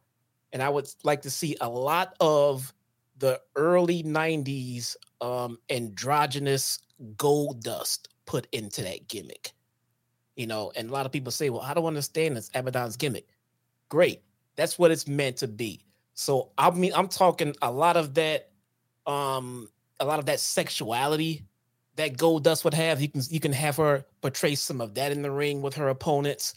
and I would like to see a lot of the early '90s um, androgynous Goldust put into that gimmick. You know, and a lot of people say, "Well, I don't understand this Abaddon's gimmick." Great, that's what it's meant to be. So I mean, I'm talking a lot of that um a lot of that sexuality that Goldust would have. You can you can have her portray some of that in the ring with her opponents.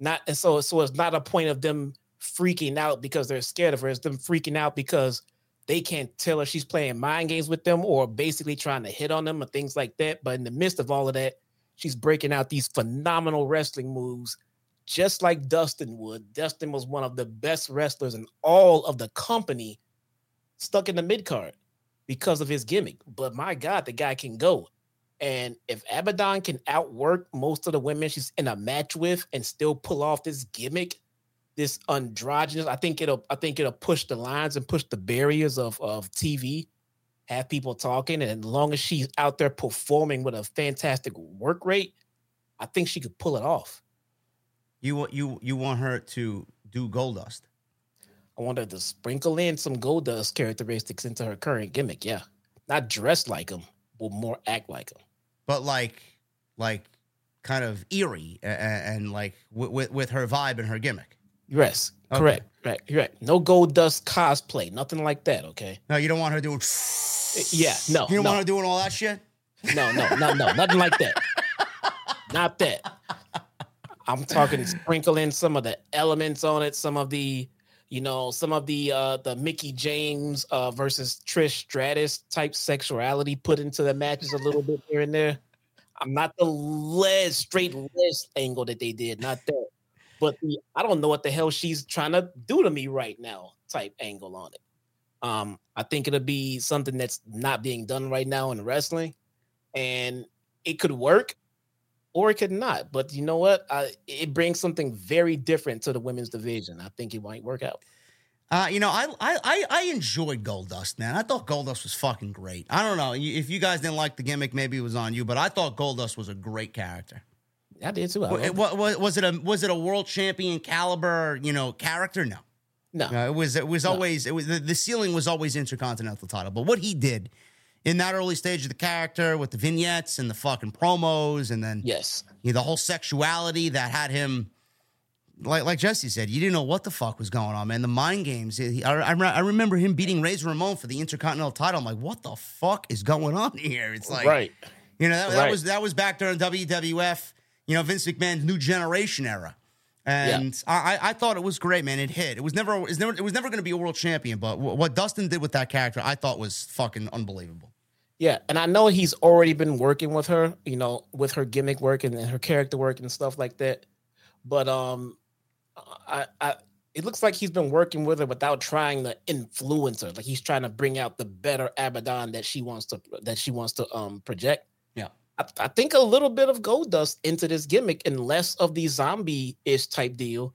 Not and so so it's not a point of them freaking out because they're scared of her. It's them freaking out because they can't tell her she's playing mind games with them or basically trying to hit on them or things like that. But in the midst of all of that, she's breaking out these phenomenal wrestling moves, just like Dustin would. Dustin was one of the best wrestlers in all of the company, stuck in the mid card because of his gimmick. But my God, the guy can go. And if Abaddon can outwork most of the women she's in a match with and still pull off this gimmick, this androgynous, I think it'll I think it'll push the lines and push the barriers of, of TV, have people talking. And as long as she's out there performing with a fantastic work rate, I think she could pull it off. You want you you want her to do Goldust. I want her to sprinkle in some Goldust characteristics into her current gimmick. Yeah, not dress like him, but more act like him. But like, like, kind of eerie and, and like with with her vibe and her gimmick. Yes, okay. correct, right, right. No Goldust cosplay, nothing like that. Okay. No, you don't want her doing. Yeah, no. You don't no. want her doing all that shit. No, no, no, no, nothing like that. Not that. I'm talking sprinkle in some of the elements on it, some of the you know some of the uh the Mickie James uh versus Trish Stratus type sexuality put into the matches a little bit here and there. I'm not the Les straight Les angle that they did, not that. But the I don't know what the hell she's trying to do to me right now type angle on it. Um, I think it'll be something that's not being done right now in wrestling, and it could work or it could not. But you know what? I, it brings something very different to the women's division. I think it might work out. Uh, you know, I, I I enjoyed Goldust, man. I thought Goldust was fucking great. I don't know if you guys didn't like the gimmick, maybe it was on you, but I thought Goldust was a great character. I did too. I was, was, was it a was it a world champion caliber you know character? No, no. no it was it was no. always it was the, the ceiling was always intercontinental title. But what he did in that early stage of the character with the vignettes and the fucking promos, and then yes, you know, the whole sexuality that had him. Like like Jesse said, you didn't know what the fuck was going on, man. The mind games. He, I, I, I remember him beating Razor Ramon for the Intercontinental title. I'm like, what the fuck is going on here? It's like, right. You know, that, right. that was that was back during WWF. You know, Vince McMahon's New Generation era. And yeah. I, I thought it was great, man. It hit. It was never, it was never, it was never going to be a world champion. But what Dustin did with that character, I thought was fucking unbelievable. Yeah, and I know he's already been working with her, you know, with her gimmick work and, and her character work and stuff like that. but um, I, I it looks like he's been working with her without trying to influence her. Like he's trying to bring out the better Abaddon that she wants to that she wants to um project. I, I think a little bit of Goldust into this gimmick and less of the zombie-ish type deal.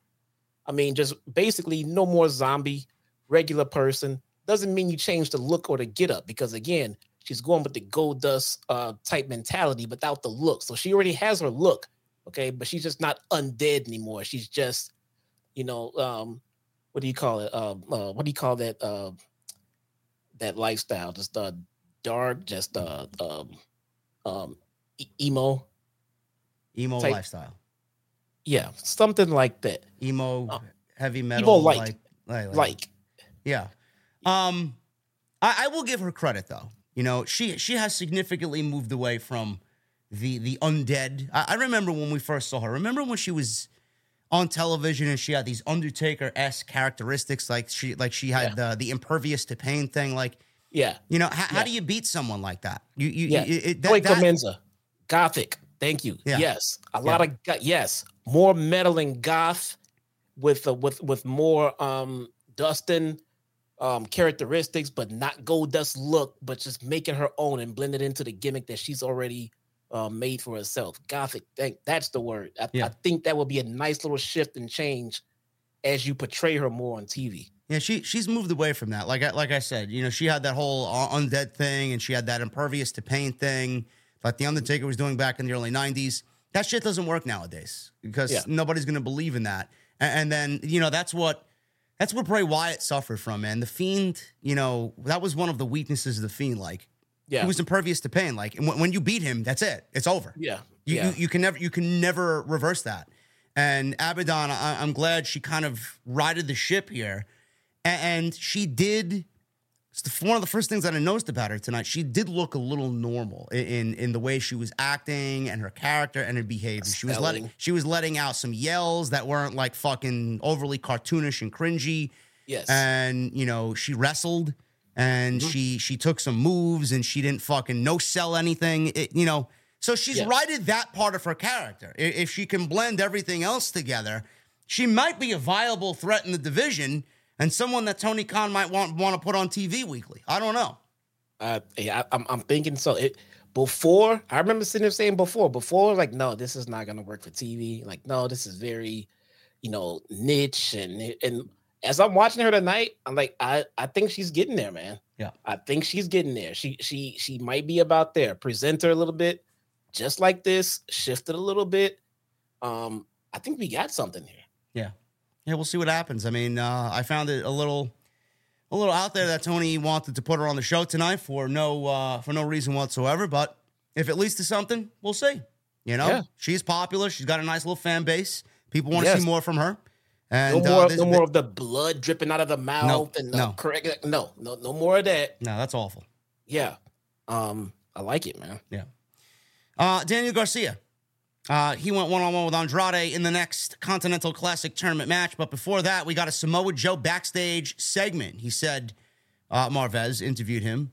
I mean, just basically no more zombie, regular person. Doesn't mean you change the look or the get up because again, she's going with the Goldust uh type mentality without the look. So she already has her look, okay, but she's just not undead anymore. She's just you know, um, what do you call it? Um, uh, what do you call that? Uh, that lifestyle, just uh, dark, just uh, um, um, emo, Emo Type- lifestyle. yeah, something like that. Emo, Uh, heavy metal. light. Like, like, Like, Yeah. Um, I, I will give her credit though. You know, she she has significantly moved away from the the undead. I, I remember when we first saw her. Remember when she was on television and she had these Undertaker esque characteristics, like she like she had the the impervious to pain thing. Like, yeah, you know, how, how do you beat someone like that? You you, Yeah. you it, that, that, Clemenza, gothic. Thank you. Yeah. Yes, a lot of yes, more metal and goth with uh, with with more um Dustin um characteristics, but not Goldust look, but just making her own and blend it into the gimmick that she's already uh, made for herself. Gothic, think that's the word. I, Yeah. I think that would be a nice little shift and change as you portray her more on TV. Yeah, she she's moved away from that. Like I, like I said, you know, she had that whole undead thing, and she had that impervious to pain thing, like the Undertaker was doing back in the early '90s. That shit doesn't work nowadays because Yeah. nobody's gonna believe in that. And, and then you know that's what that's what Bray Wyatt suffered from, man. The Fiend, you know, that was one of the weaknesses of the Fiend. Like Yeah, he was impervious to pain. Like and when, when you beat him, that's it. It's over. yeah, You, yeah. you you can never you can never reverse that. And Abaddon, I, I'm glad she kind of righted the ship here, A- and she did. It's the, one of the first things that I noticed about her tonight. She did look a little normal in in, the way she was acting and her character and her behavior. She was letting she was letting out some yells that weren't like fucking overly cartoonish and cringy yes, and you know she wrestled and Mm-hmm. she she took some moves and she didn't fucking no sell anything it, you know so she's Yes. righted that part of her character if she can blend everything else together she might be a viable threat in the division and someone that Tony Khan might want want to put on TV weekly I don't know Uh, yeah, I, I'm, I'm thinking so. It before I remember sitting there saying before, before like, no, this is not gonna work for TV. Like, no, this is very, you know, niche and and as I'm watching her tonight, I'm like, I I think she's getting there, man. Yeah. I think she's getting there. She she she might be about there. Present her a little bit, just like this. Shifted a little bit. Um, I think we got something here. yeah we'll see what happens I mean uh, I found it a little a little out there that Tony wanted to put her on the show tonight for no uh, for no reason whatsoever. But if it leads to something, we'll see. You know, Yeah. she's popular. She's got a nice little fan base. People want to Yes. see more from her. No And more, uh, this- no more of the blood dripping out of the mouth and the no. correct. No, no, no more of that. no, that's awful. Yeah. Um, I like it, man. Yeah. Uh, Daniel Garcia. Uh, he went one on one with Andrade in the next Continental Classic tournament match. But before that, we got a Samoa Joe backstage segment. He said, uh, Marvez interviewed him.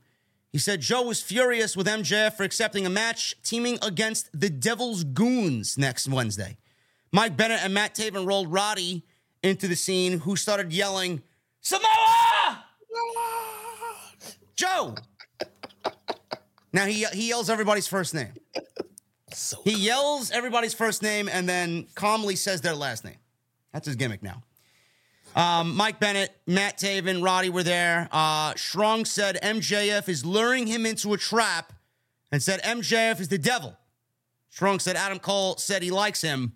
He said Joe was furious with MJF for accepting a match teaming against the Devil's Goons next Wednesday. Mike Bennett and Matt Taven rolled Roddy into the scene, who started yelling, Samoa! Joe! Now he, he yells everybody's first name. So He yells everybody's first name and then calmly says their last name. That's his gimmick now. Um, Mike Bennett, Matt Taven, Roddy were there. Uh, Strong said MJF is luring him into a trap and said MJF is the devil. Strong said Adam Cole said he likes him.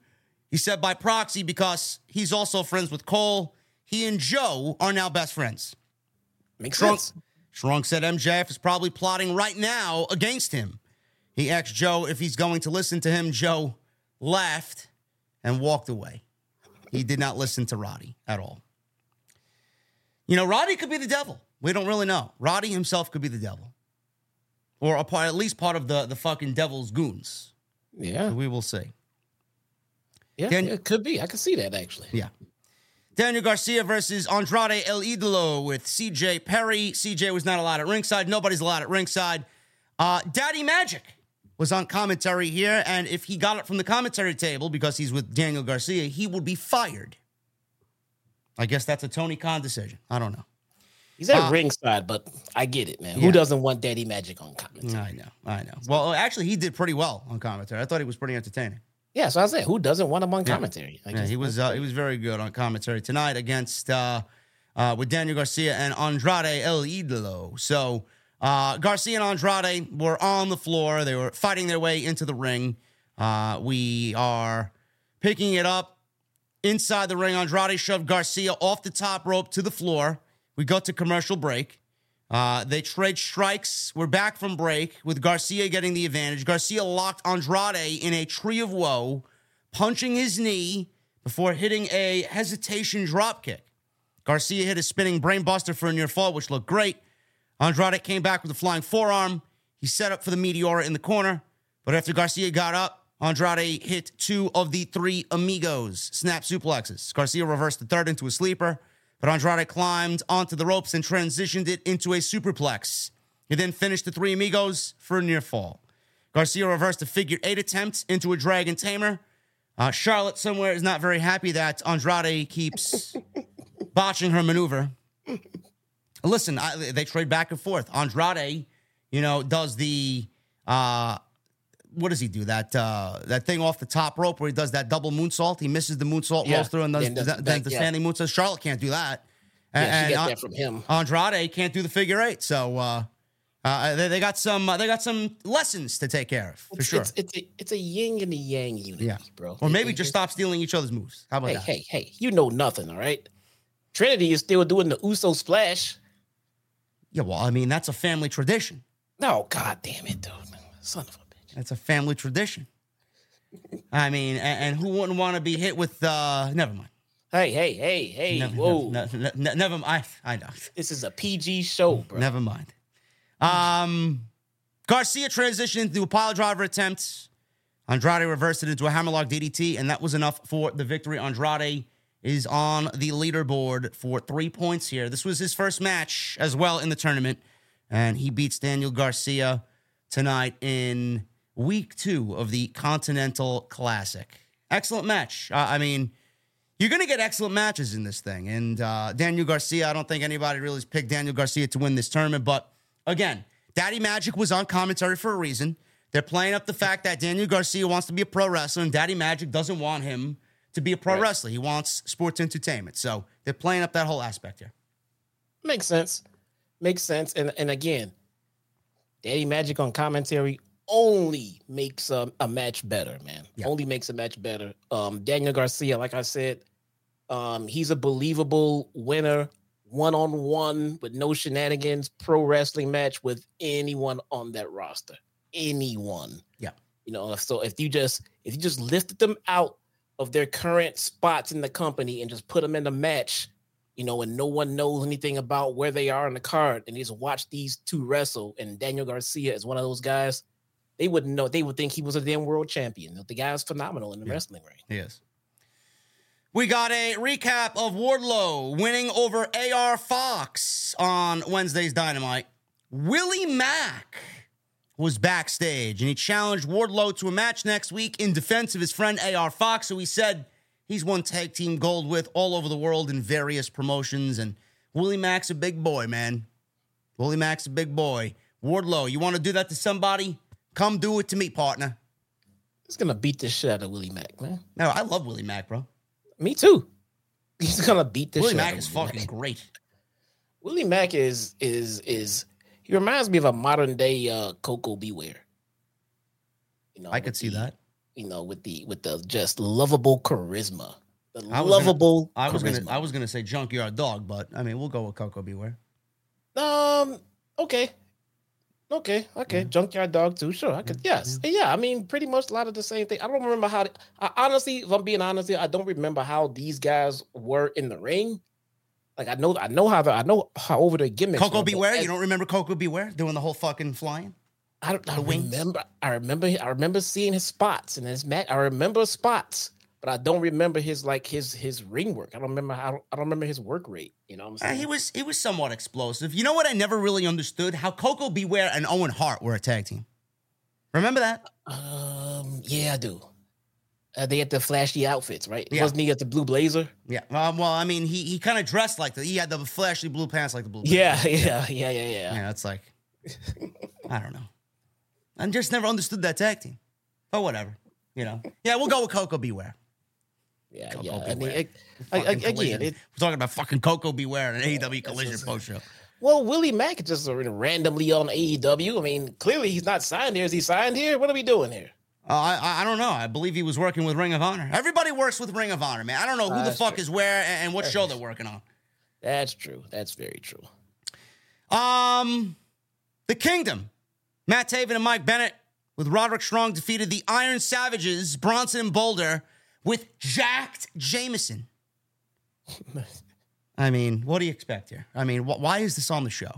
He said by proxy because he's also friends with Cole. He and Joe are now best friends. makes Strong, sense. Strong said MJF is probably plotting right now against him. He asked Joe if he's going to listen to him. Joe laughed and walked away. He did not listen to Roddy at all. You know, Roddy could be the devil. We don't really know. Roddy himself could be the devil. Or a part, at least part of the, the fucking devil's goons. Yeah, We will see. yeah, Dan- it could be. I could see that actually. Yeah. Daniel Garcia versus Andrade El Idolo with CJ Perry. CJ was not allowed at ringside. Nobody's allowed at ringside. Uh, Daddy Magic was on commentary here, and if he got it from the commentary table because he's with Daniel Garcia, he would be fired. I guess that's a Tony Khan decision. I don't know. He's at Uh, ringside, but I get it, man. Yeah. Who doesn't want Daddy Magic on commentary? I know, I know. Well, actually, he did pretty well on commentary. I thought he was pretty entertaining. Yeah, so I said, who doesn't want him on Yeah. commentary? I Yeah, he was uh, he was very good on commentary tonight against uh, uh, with Daniel Garcia and Andrade El Idolo. So uh, Garcia and Andrade were on the floor. They were fighting their way into the ring. Uh, we are picking it up inside the ring. Andrade shoved Garcia off the top rope to the floor. We go to commercial break. Uh, they trade strikes. We're back from break with Garcia getting the advantage. Garcia locked Andrade in a tree of woe, punching his knee before hitting a hesitation drop kick. Garcia hit a spinning brainbuster for a near fall, which looked great. Andrade came back with a flying forearm. He set up for the Meteora in the corner, but after Garcia got up, Andrade hit two of the three amigos, snap suplexes. Garcia reversed the third into a sleeper, but Andrade climbed onto the ropes and transitioned it into a superplex. He then finished the three amigos for a near fall. Garcia reversed a figure eight attempt into a dragon tamer. Uh, Charlotte somewhere is not very happy that Andrade keeps botching her maneuver. Listen, I, they trade back and forth. Andrade, you know, does the uh, what does he do? That uh, that thing off the top rope where he does that double moonsault. He misses the moonsault, Yeah. rolls through, and does, Then does the the, yeah. standing moonsault. Charlotte can't do that. yeah, And- she and that from him. Andrade can't do the figure eight. So uh, uh, they, they got some uh, they got some lessons to take care of for It's, sure. it's, it's a it's a yin and a yang unity, Yeah. bro. or maybe just stop stealing each other's moves. How about Hey, that? hey, hey! You know nothing, all right? Trinity is still doing the Uso splash. Yeah, well, I mean that's a family tradition. No, god damn it, dude! Son of a bitch. That's a family tradition. I mean, and, and who wouldn't want to be hit with? uh Never mind. Hey, hey, hey, hey! Never, whoa! never, ne- ne- never mind. I, I know. This is a PG show, bro. Never mind. Um, Garcia transitioned into a pile driver attempt. Andrade reversed it into a hammerlock DDT, and that was enough for the victory. Andrade is on the leaderboard for three points here. This was his first match as well in the tournament, and he beats Daniel Garcia tonight in week two of the Continental Classic. Excellent match. Uh, I mean, you're going to get excellent matches in this thing. And uh, Daniel Garcia, I don't think anybody really picked Daniel Garcia to win this tournament. But again, Daddy Magic was on commentary for a reason. They're playing up the fact that Daniel Garcia wants to be a pro wrestler, and Daddy Magic doesn't want him to be a pro Right. wrestler. He wants sports entertainment. So they're playing up that whole aspect here. Makes sense. Makes sense. And and again, Daddy Magic on commentary only makes a, a match better, man. Yeah. Only makes a match better. Um, Daniel Garcia, like I said, um, he's a believable winner, one on one with no shenanigans, pro wrestling match with anyone on that roster. Anyone. Yeah. You know, so if you just if you just lifted them out of their current spots in the company and just put them in a match, you know, and no one knows anything about where they are in the card, and just watch these two wrestle, and Daniel Garcia is one of those guys, they wouldn't know. They would think he was a damn world champion. The guy is phenomenal in the Yeah. wrestling ring. Yes. We got a recap of Wardlow winning over AR Fox on Wednesday's Dynamite. Willie Mack was backstage and he challenged Wardlow to a match next week in defense of his friend AR Fox, who he said he's won tag team gold with all over the world in various promotions. And Willie Mack's a big boy, man. Willie Mack's a big boy. Wardlow, you want to do that to somebody? Come do it to me, partner. He's gonna beat the shit out of Willie Mack, man. No, I love Willie Mack, bro. Me too. He's gonna beat the Willie shit Mack out is of Willie Mack is fucking great. Willie Mack is is is he reminds me of a modern day uh Koko B. Ware. You know, I could see the- that. You know, with the with the just lovable charisma. The I was gonna- lovable I was charisma. gonna I was gonna say junkyard dog, but I mean we'll go with Koko B. Ware. Um. Okay. Okay. Okay. Junkyard dog too. Sure. I could. Yes. Yeah. I mean, pretty much a lot of the same thing. I don't remember how. I, honestly, if I'm being honest, here, I don't remember how these guys were in the ring. Like I know, I know how the, I know how over the gimmicks. Coco were, Beware, as- you don't remember Koko B. Ware doing the whole fucking flying? I, don't- I remember. I remember. I remember seeing his spots and his match. I remember spots, but I don't remember his like his his ring work. I don't remember how. I don't remember his work rate. You know what I'm Uh, saying? he was he was somewhat explosive. You know what I never really understood? How Koko B. Ware and Owen Hart were a tag team. Remember that? Um, yeah, I do. Uh, they had the flashy outfits, right? Yeah. Wasn't he at the blue blazer? Yeah. Um, well, I mean, he he kind of dressed like the he had the flashy blue pants like the blue. Yeah, yeah, yeah, yeah, yeah. Yeah, it's like I don't know. I just never understood that tag team. But whatever. You know. Yeah, we'll go with Koko B. Ware. Yeah, Coco yeah. I mean, Beware. I, I, again, it, We're talking about fucking Koko B. Ware and an AEW that's collision post show. well, Willie Mack just randomly on AEW. I mean, clearly he's not signed here. Is he signed here? What are we doing here? Uh, I I- don't know. I believe he was working with Ring of Honor. Everybody works with Ring of Honor, man. I don't know who the fuck true. is where and, and what show they're working on. That's true. That's very true. Um, the Kingdom. Matt Taven and Mike Bennett with Roderick Strong defeated the Iron Savages, Bronson and Boulder, with jacked Jameson. I mean, what do you expect here? I mean, wh- why is this on the show?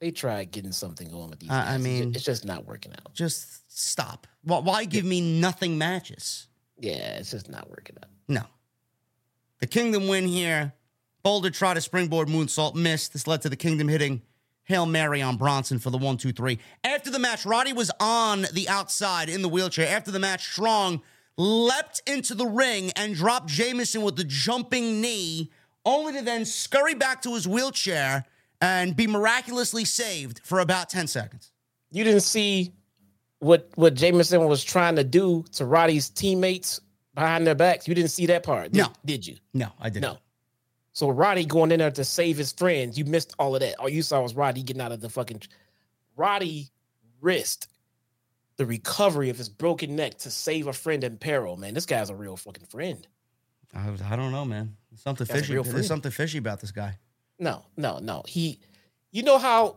They tried getting something going with these. I- I mean- it's just not working out. Just stop. Wh- Why give me nothing matches? Yeah, it's just not working out. No. The Kingdom win here. Boulder tried a springboard moonsault, missed. This led to the Kingdom hitting Hail Mary on Bronson for the one, two, three. After the match, Roddy was on the outside in the wheelchair. After the match, Strong leapt into the ring and dropped Jameson with the jumping knee, only to then scurry back to his wheelchair and be miraculously saved for about 10 seconds. You didn't see what what Jameson was trying to do to Roddy's teammates behind their backs. You didn't see that part, did, No. did you? No, I didn't. No. So Roddy going in there to save his friends, you missed all of that. All you saw was Roddy getting out of the fucking. Roddy risked the recovery of his broken neck to save a friend in peril. Man, this guy's a real fucking friend. I, I don't know, man. There's something That's fishy. There's friend. something fishy about this guy. No, no, no. He, you know how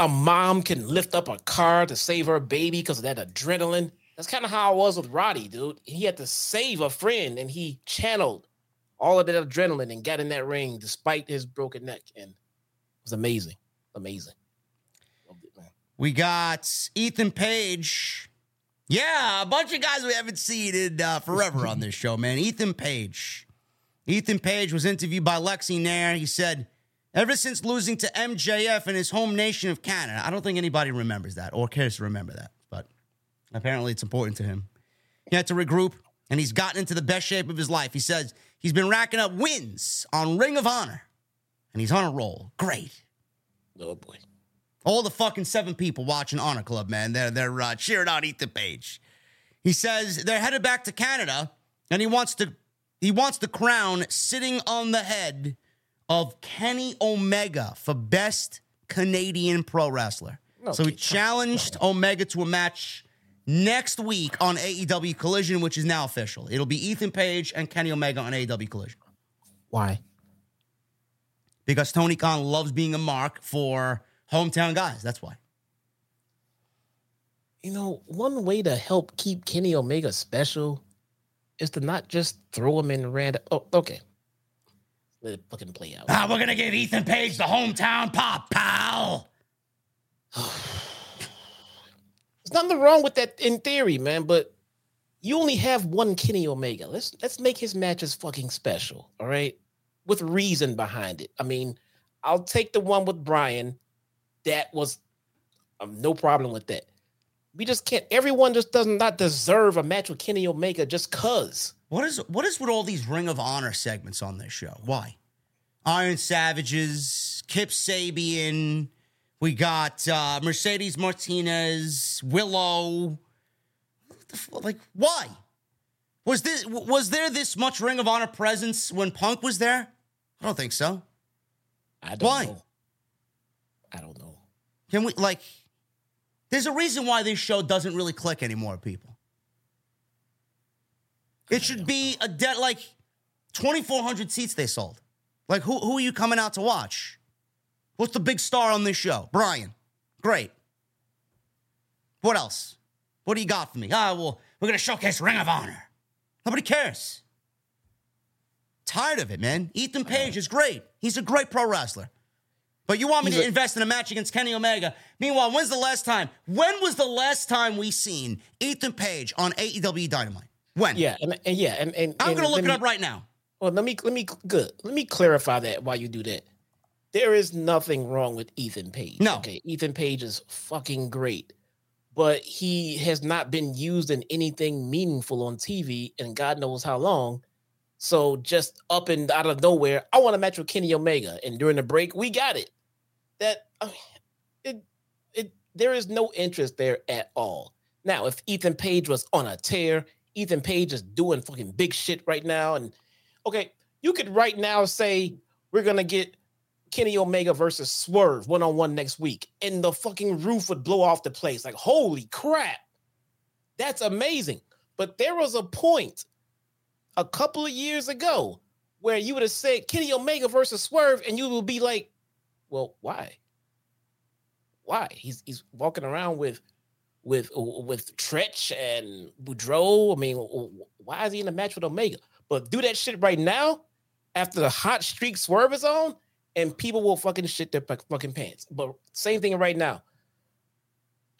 a mom can lift up a car to save her baby because of that adrenaline. That's kind of how I was with Roddy, dude. He had to save a friend, and he channeled all of that adrenaline and got in that ring despite his broken neck, and it was amazing, amazing. Loved it, man. We got Ethan Page. Yeah, a bunch of guys we haven't seen in uh, forever on this show, man. Ethan Page. Ethan Page was interviewed by Lexy Nair. He said, ever since losing to MJF in his home nation of Canada, I don't think anybody remembers that or cares to remember that, but apparently it's important to him. He had to regroup and he's gotten into the best shape of his life. He says he's been racking up wins on Ring of Honor and he's on a roll. Great. Oh boy, All the fucking seven people watching Honor Club, man, they're they're uh, cheering on Ethan Page. He says they're headed back to Canada, and he wants to he wants the crown sitting on the head of Kenny Omega for best Canadian pro wrestler. so he Okay. challenged Omega to a match next week on AEW Collision, which is now official. It'll be Ethan Page and Kenny Omega on AEW Collision why? because Tony Khan loves being a mark for hometown guys. That's why. You know, one way to help keep Kenny Omega special is to not just throw him in random. Oh, okay. Let it fucking play out. Ah, we're gonna give Ethan Page the hometown pop, pal. There's nothing wrong with that in theory, man, but you only have one Kenny Omega. Let's let's make his matches fucking special, all right? With reason behind it. I mean, I'll take the one with Bryan. That was um, no problem with that. We just can't. Everyone just does not deserve a match with Kenny Omega just cause. What is what is with all these Ring of Honor segments on this show? Why? Iron Savages, Kip Sabian, we got uh, Mercedes Martinez, Willow. Like, why? Was this was there this much Ring of Honor presence when Punk was there? I don't think so. I don't Why? know. I don't know. Can we like? There's a reason why this show doesn't really click anymore, people. It should be a debt like 2,400 seats they sold. Like who who are you coming out to watch? What's the big star on this show? Bryan. Great. What else? What do you got for me? Ah, well, we're gonna showcase Ring of Honor. Nobody cares. Tired of it, man. Ethan Page is great. He's a great pro wrestler. But you want me He's to a- invest in a match against Kenny Omega? Meanwhile, when's the last time? When was the last time we seen Ethan Page on AEW Dynamite? When? Yeah, and, and yeah, and, and I'm gonna look let it me- up right now. Well, let me let me good. Let me clarify that while you do that. There is nothing wrong with Ethan Page. No. Okay. Ethan Page is fucking great. but he has not been used in anything meaningful on TV and God knows how long. So just up and out of nowhere, I want to match with Kenny Omega, and during the break, we got it. That uh, it it there is no interest there at all. Now, if Ethan Page was on a tear, Ethan Page is doing fucking big shit right now, and okay, you could right now say we're gonna get Kenny Omega versus Swerve one on one next week, and the fucking roof would blow off the place. Like, holy crap, that's amazing. But there was a point a couple of years ago where you would have said Kenny Omega versus Swerve, and you would be like, well, why? Why? He's he's walking around with with with Tretch and Boudreaux. I mean, why is he in a match with Omega? But do that shit right now after the hot streak Swerve is on and people will fucking shit their fucking pants. But same thing right now.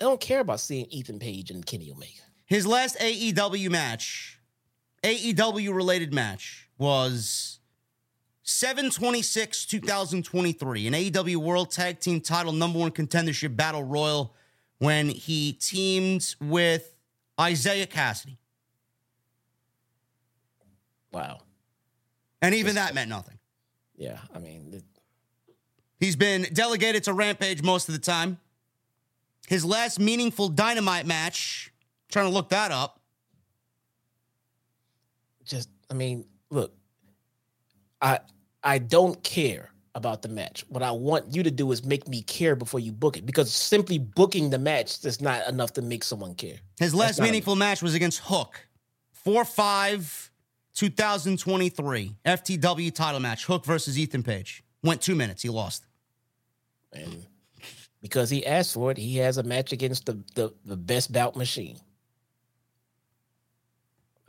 I don't care about seeing Ethan Page and Kenny Omega. His last AEW match, AEW related match, was 726 2023, an AEW World Tag Team title number one contendership battle royal when he teamed with Isiah Kassidy. Wow. And even that meant nothing. Yeah, I mean, it, He's been delegated to Rampage most of the time. His last meaningful dynamite match, trying to look that up. Just, I mean, look, I I don't care about the match. What I want you to do is make me care before you book it because simply booking the match is not enough to make someone care. His last meaningful enough. match was against Hook. 4 5 2023 FTW title match. Hook versus Ethan Page. Went two minutes. He lost and because he asked for it, he has a match against the the, the best bout machine.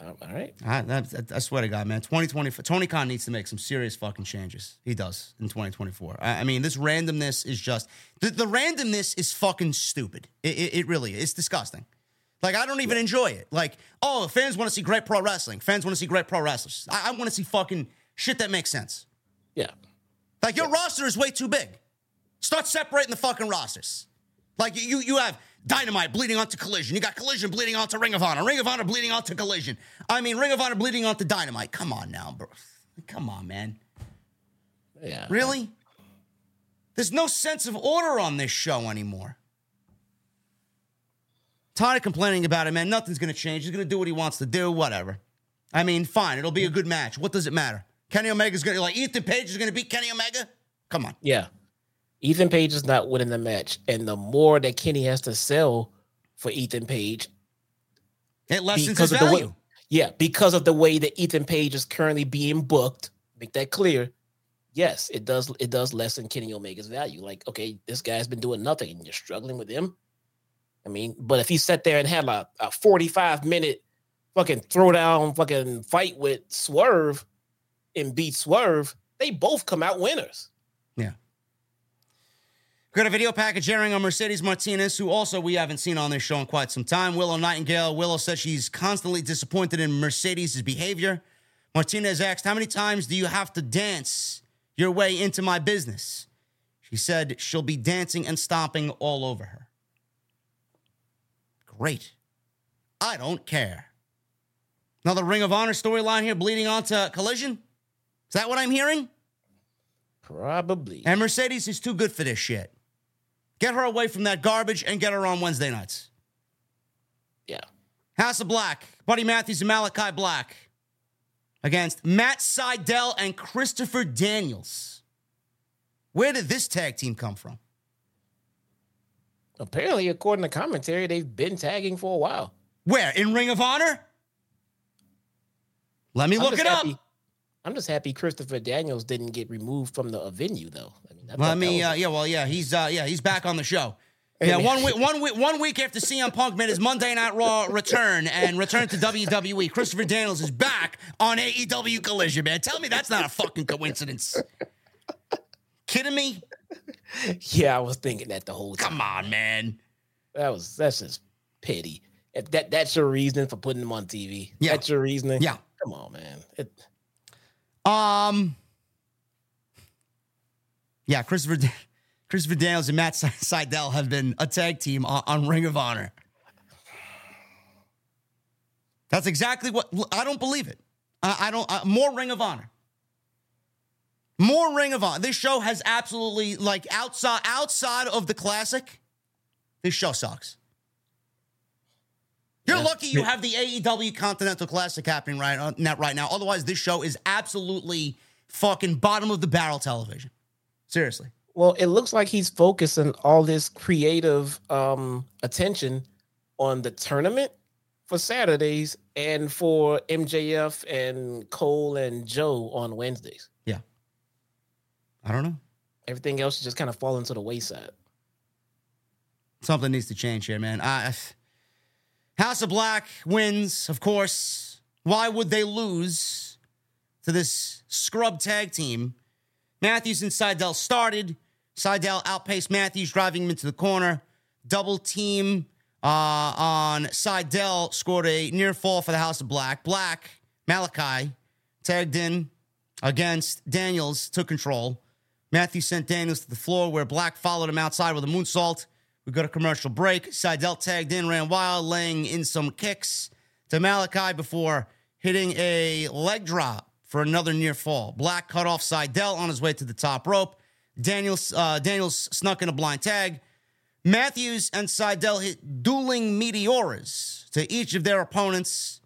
Um, all right. I, I, I, swear to God, man, 2020, Tony Khan needs to make some serious fucking changes. He does in 2024. I, I mean, this randomness is just, the, the randomness is fucking stupid. It, it, it, really is. It's disgusting. Like, I don't even enjoy it. Like, oh, fans want to see great pro wrestling. Fans want to see great pro wrestlers. I, I want to see fucking shit that makes sense. Yeah. Like, your yeah. roster is way too big. Start separating the fucking rosters. Like you, you have Dynamite bleeding onto Collision. You got Collision bleeding onto Ring of Honor. Ring of Honor bleeding onto Collision. I mean, Ring of Honor bleeding onto Dynamite. Come on now, bro. Come on, man. Yeah. Really? There's no sense of order on this show anymore. Tired of complaining about it, man. Nothing's going to change. He's going to do what he wants to do, whatever. I mean, fine. It'll be a good match. What does it matter? Kenny Omega's going to, like, Ethan Page is going to beat Kenny Omega? Come on. Yeah. Ethan Page is not winning the match, and the more that Kenny has to sell for Ethan Page, it lessens his value. Way, yeah, because of the way that Ethan Page is currently being booked. Make that clear. Yes, it does. It does lessen Kenny Omega's value. Like, okay, this guy's been doing nothing, and you're struggling with him. I mean, but if he sat there and had a, a 45 minute fucking throwdown fucking fight with Swerve and beat Swerve, they both come out winners. Got a video package airing on Mercedes Martinez, who also we haven't seen on this show in quite some time. Willow Nightingale. Willow says she's constantly disappointed in Mercedes' behavior. Martinez asked, How many times do you have to dance your way into my business? She said she'll be dancing and stomping all over her. Great. I don't care. Another Ring of Honor storyline here bleeding onto Collision? Is that what I'm hearing? Probably. And Mercedes is too good for this shit. Get her away from that garbage and get her on Wednesday nights. Yeah. House of Black, Buddy Matthews and Malachi Black against Matt Sydal and Christopher Daniels. Where did this tag team come from? Apparently, according to commentary, they've been tagging for a while. Where? In Ring of Honor? Let me I'm look it happy. up. I'm just happy Christopher Daniels didn't get removed from the venue, though. I mean, well, I mean, uh, yeah, well, yeah, he's uh, yeah, he's back on the show. Yeah, one week, one week, one week after CM Punk made his Monday Night Raw return and returned to WWE, Christopher Daniels is back on AEW Collision. Man, tell me that's not a fucking coincidence. Kidding me? Yeah, I was thinking that the whole time. Come on, man. That was that's just petty. If that that's your reason for putting him on TV. Yeah. That's your reasoning. Yeah. Come on, man. It, um, yeah, Christopher, Christopher Daniels and Matt Sydal have been a tag team on, on Ring of Honor. That's exactly what I don't believe it. I, I don't more Ring of Honor. More Ring of Honor. This show has absolutely like outside outside of the classic. This show sucks. You're yeah. lucky you have the AEW Continental Classic happening right on uh, right now. Otherwise, this show is absolutely fucking bottom of the barrel television. Seriously. Well, it looks like he's focusing all this creative um, attention on the tournament for Saturdays and for MJF and Cole and Joe on Wednesdays. Yeah. I don't know. Everything else is just kind of falling to the wayside. Something needs to change here, man. I, House of Black wins, of course. Why would they lose to this scrub tag team? Matthews and Sydal started. Sydal outpaced Matthews, driving him into the corner. Double team uh, on Sydal scored a near fall for the House of Black. Black, Malachi, tagged in against Daniels, took control. Matthews sent Daniels to the floor where Black followed him outside with a moonsault. We got a commercial break. Sydal tagged in, ran wild, laying in some kicks to Malachi before hitting a leg drop for another near fall. Black cut off Sydal on his way to the top rope. Daniels, uh, Daniels snuck in a blind tag. Matthews and Sydal hit dueling meteoras to each of their opponents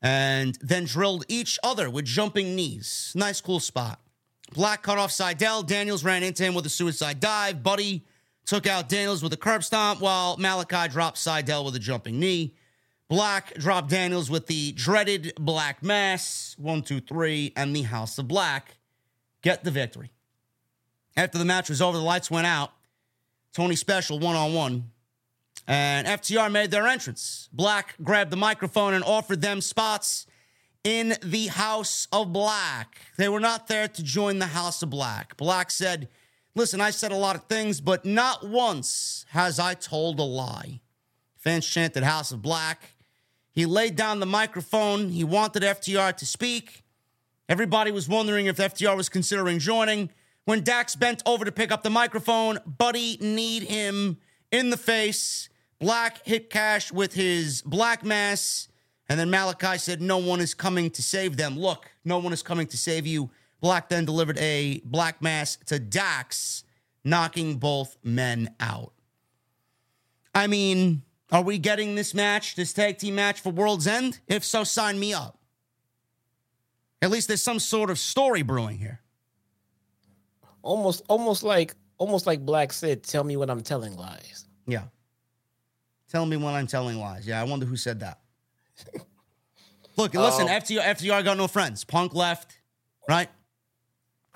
and then drilled each other with jumping knees. Nice, cool spot. Black cut off Sydal. Daniels ran into him with a suicide dive. Buddy took out Daniels with a curb stomp, while Malachi dropped Sydal with a jumping knee. Black dropped Daniels with the dreaded Black Mass, one, two, three, and the House of Black get the victory. After the match was over, the lights went out. Tony Special one on one. And FTR made their entrance. Black grabbed the microphone and offered them spots in the House of Black. They were not there to join the House of Black. Black said, Listen, I said a lot of things, but not once has I told a lie. Fans chanted House of Black. He laid down the microphone. He wanted FTR to speak. Everybody was wondering if FTR was considering joining. When Dax bent over to pick up the microphone, Buddy kneed him in the face. Black hit Cash with his black mass. And then Malachi said, No one is coming to save them. Look, no one is coming to save you. Black then delivered a black mass to Dax, knocking both men out. I mean, are we getting this match, this tag team match for World's End? If so, sign me up. At least there's some sort of story brewing here almost almost like almost like Black said, tell me when I'm telling lies. Yeah. Tell me when I'm telling lies. Yeah, I wonder who said that. Look, listen, um, FTR, FTR got no friends. Punk left, right?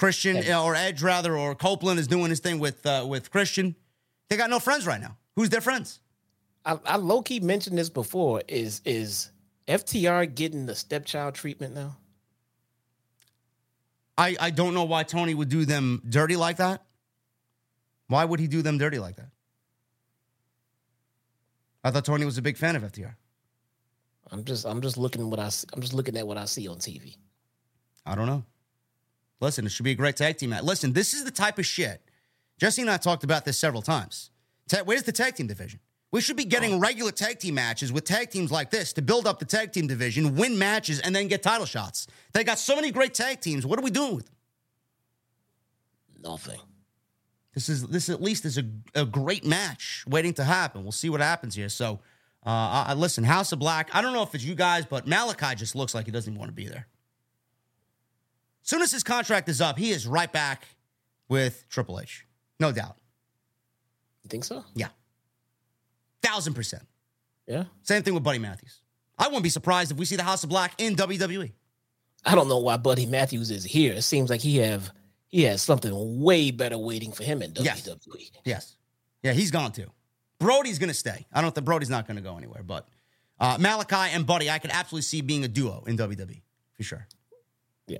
Christian or Edge rather, or Copeland is doing his thing with uh, with Christian. They got no friends right now. Who's their friends? I, I low key mentioned this before. Is is FTR getting the stepchild treatment now? I, I don't know why Tony would do them dirty like that. Why would he do them dirty like that? I thought Tony was a big fan of FTR. I'm just I'm just looking what I I'm just looking at what I see on TV. I don't know. Listen, it should be a great tag team match. Listen, this is the type of shit. Jesse and I talked about this several times. Where's the tag team division? We should be getting oh. regular tag team matches with tag teams like this to build up the tag team division, win matches, and then get title shots. They got so many great tag teams. What are we doing with them? Nothing. This is this at least is a, a great match waiting to happen. We'll see what happens here. So, uh, I, listen, House of Black. I don't know if it's you guys, but Malachi just looks like he doesn't even want to be there. As soon as his contract is up, he is right back with Triple H, no doubt. You think so? Yeah. Thousand percent. Yeah. Same thing with Buddy Matthews. I wouldn't be surprised if we see the House of Black in WWE. I don't know why Buddy Matthews is here. It seems like he have he has something way better waiting for him in WWE. Yes. yes. Yeah, he's gone too. Brody's going to stay. I don't think Brody's not going to go anywhere, but uh, Malachi and Buddy, I could absolutely see being a duo in WWE for sure. Yeah.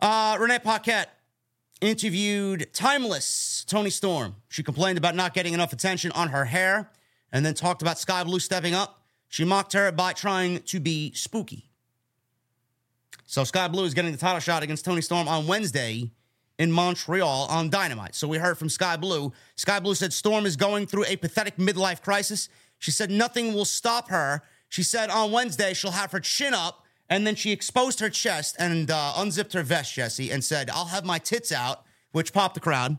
Uh, Renee Paquette interviewed Timeless Toni Storm. She complained about not getting enough attention on her hair and then talked about Skye Blue stepping up. She mocked her by trying to be spooky. So Skye Blue is getting the title shot against Toni Storm on Wednesday in Montreal on Dynamite. So we heard from Skye Blue. Skye Blue said Storm is going through a pathetic midlife crisis. She said nothing will stop her She said on Wednesday she'll have her chin up, and then she exposed her chest and uh, unzipped her vest, Jesse, and said, "I'll have my tits out," which popped the crowd,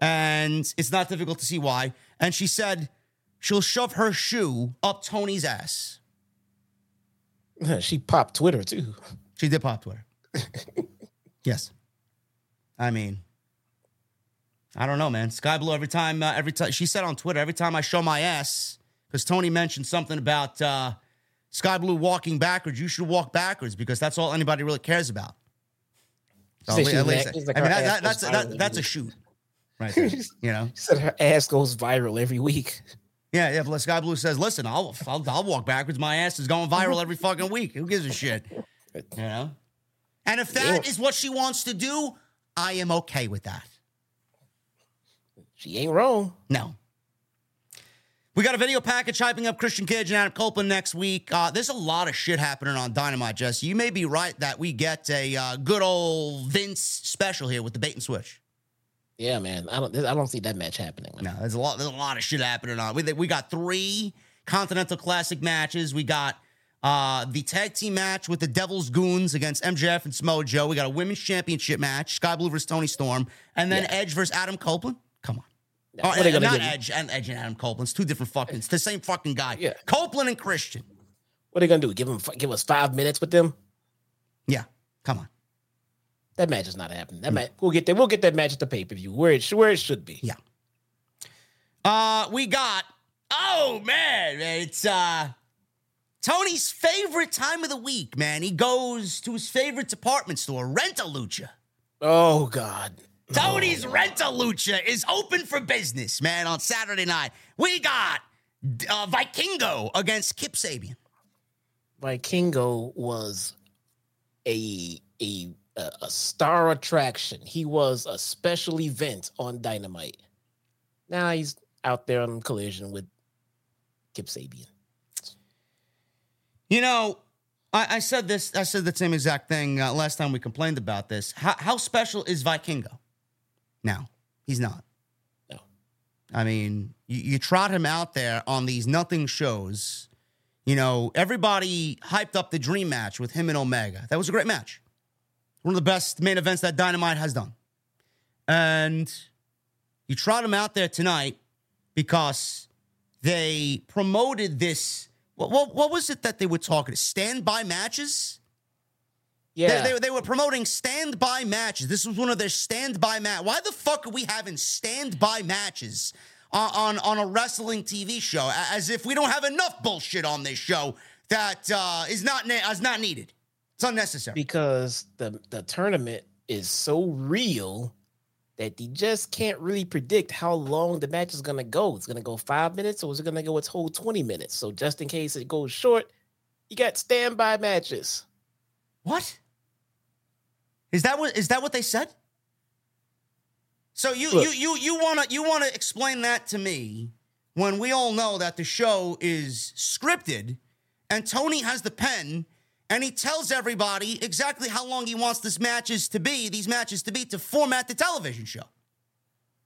and it's not difficult to see why. And she said she'll shove her shoe up Toni's ass. She popped Twitter too. She did pop Twitter. yes. I mean, I don't know, man. Skye Blue every time, uh, every time she said on Twitter, every time I show my ass, because Tony mentioned something about uh, Skye Blue walking backwards. You should walk backwards because that's all anybody really cares about. So, at least- she's I mean, that, that, that's that, that's a shoot, right? There, you know. She said her ass goes viral every week. Yeah, yeah. But Skye Blue says, "Listen, I'll, I'll I'll walk backwards. My ass is going viral every fucking week. Who gives a shit?" You know. And if that Yeah. is what she wants to do, I am okay with that. She ain't wrong. No. We got a video package hyping up Christian Cage and Adam Copeland next week. Uh, there's a lot of shit happening on Dynamite, Jesse. You may be right that we get a uh, good old Vince special here with the bait and switch. Yeah, man. I don't. I don't see that match happening. Man. No, there's a lot. There's a lot of shit happening on. We we got three Continental Classic matches. We got uh, the tag team match with the Devil's Goons against MJF and Smojo. We got a women's championship match, Skye Blue versus Toni Storm, and then Yeah. Edge versus Adam Copeland. Come on. Now, Oh, what are they gonna not? Edge and Edge and Adam Copeland. It's two different fucking. It's the same fucking guy. Yeah. Copeland and Christian. What are they gonna do? Give them? Give us five minutes with them? Yeah, come on. That match is not happening. That match. We'll get that. We'll get that match at the pay per view where it where it should be. Yeah. Uh, we got. Oh man, man, it's uh Tony's favorite time of the week. Man, he goes to his favorite department store, Rent-A-Lucha. Oh God. Tony's Rent-A-Lucha is open for business, man. On Saturday night, we got uh, Vikingo against Kip Sabian. Vikingo was a a a a star attraction. He was a special event on Dynamite. Now he's out there on collision with Kip Sabian. You know, I, I said this. I said the same exact thing uh, last time we complained about this. How, how special is Vikingo? Now he's not. No. I mean, you, you trot him out there on these nothing shows. You know, everybody hyped up the dream match with him and Omega. That was a great match. One of the best main events that Dynamite has done. And you trot him out there tonight because they promoted this. What, what, what was it that they were talking? Standby matches? Yeah. They, they, they were promoting standby matches. This was one of their standby match. Why the fuck are we having standby matches on, on, on a wrestling TV show? As if we don't have enough bullshit on this show that uh, is not ne- is not needed. It's unnecessary. because the the tournament is so real that you just can't really predict how long the match is gonna go. It's gonna go five minutes, or is it gonna go its whole twenty minutes? So just in case it goes short, you got standby matches. What? Is that what is that what they said? So you Look. you you you want to you want to explain that to me when we all know that the show is scripted and Tony has the pen and he tells everybody exactly how long he wants this matches to be, these matches to be to format the television show.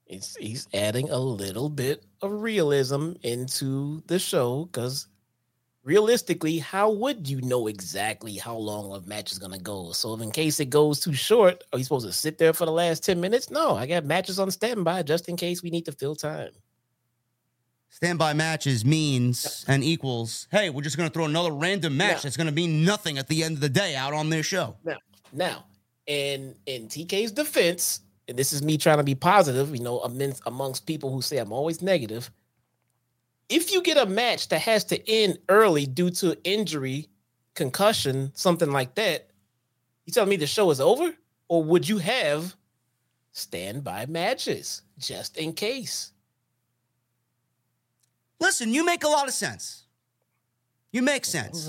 It's he's adding a little bit of realism into the show because realistically, how would you know exactly how long a match is gonna go? So if in case it goes too short, are you supposed to sit there for the last 10 minutes? No, I got matches on standby just in case we need to fill time. Standby matches means and equals, hey, we're just going to throw another random match Yeah. that's going to mean nothing at the end of the day out on this show. Now, now, in in TK's defense, and this is me trying to be positive, you know, amongst, amongst people who say I'm always negative. If you get a match that has to end early due to injury, concussion, something like that, you telling me the show is over, or would you have standby matches just in case? Listen, you make a lot of sense. You make sense.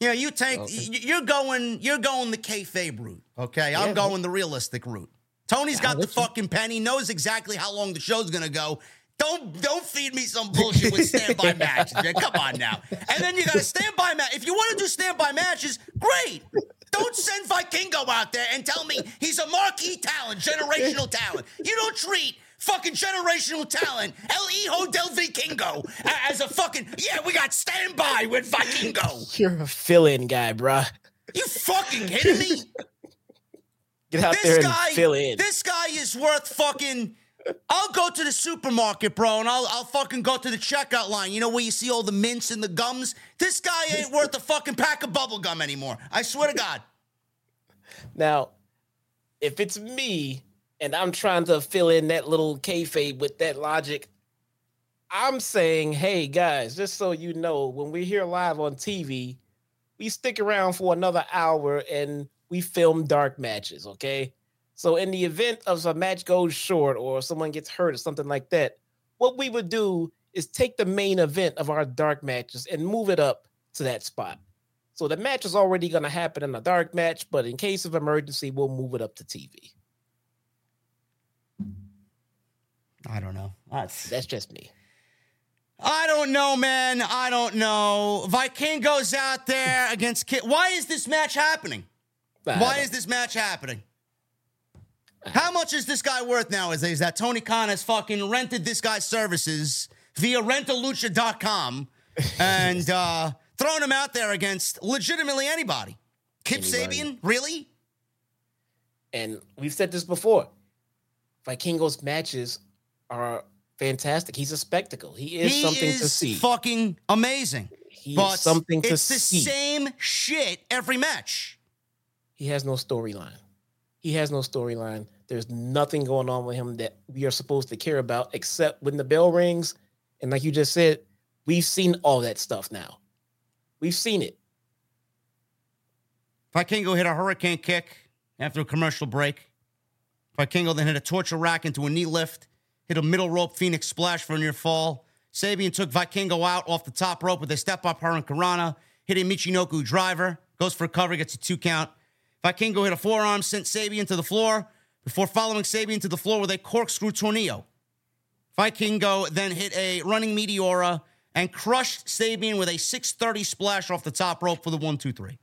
You know, you take Okay. you're going you're going the kayfabe route. Okay, I'm Yeah. going the realistic route. Tony's got the you. fucking pen. He knows exactly how long the show's gonna go. Don't don't feed me some bullshit with standby matches. Man. Come on now. And then you got a standby match. If you want to do standby matches, great. Don't send Vikingo out there and tell me he's a marquee talent, generational talent. You don't treat fucking generational talent, El Hijo del Vikingo, as a fucking yeah, we got standby with Vikingo. You're a fill-in guy, bruh. You fucking kidding me? Get out there This and guy, fill in. this guy is worth fucking. I'll go to the supermarket, bro, and I'll I'll fucking go to the checkout line. You know where you see all the mints and the gums. This guy ain't worth a fucking pack of bubble gum anymore. I swear to God. Now, if it's me and I'm trying to fill in that little kayfabe with that logic, I'm saying, hey guys, just so you know, when we're here live on TV, we stick around for another hour and we film dark matches, okay? So in the event of a match goes short or someone gets hurt or something like that, what we would do is take the main event of our dark matches and move it up to that spot. So the match is already going to happen in a dark match, but in case of emergency, we'll move it up to TV. I don't know. That's That's just me. I don't know, man. I don't know. Viking goes out there against Kit. Why is this match happening? Why is this match happening? How much is this guy worth now? nowadays that Tony Khan has fucking rented this guy's services via rentalucha.com and uh, thrown him out there against legitimately anybody? Kip Anybody. Sabian? Really? and we've said this before. Vikingo's matches are fantastic. He's a spectacle. He is he something is to see. fucking amazing. he but is something to it's the same shit every match. He has no storyline. He has no storyline. There's nothing going on with him that we are supposed to care about except when the bell rings. And like you just said, we've seen all that stuff now. We've seen it. if Vikingo hit a hurricane kick after a commercial break. if Vikingo then hit a torture rack into a knee lift, hit a middle rope Phoenix splash for a near fall. Sabian took Vikingo out off the top rope with a step up hurricanrana, hit a Michinoku driver, goes for a cover, gets a two count. Vikingo hit a forearm, sent Sabian to the floor before following Sabian to the floor with a corkscrew tornillo. Vikingo then hit a running Meteora and crushed Sabian with a 630 splash off the top rope for the 1 2 3.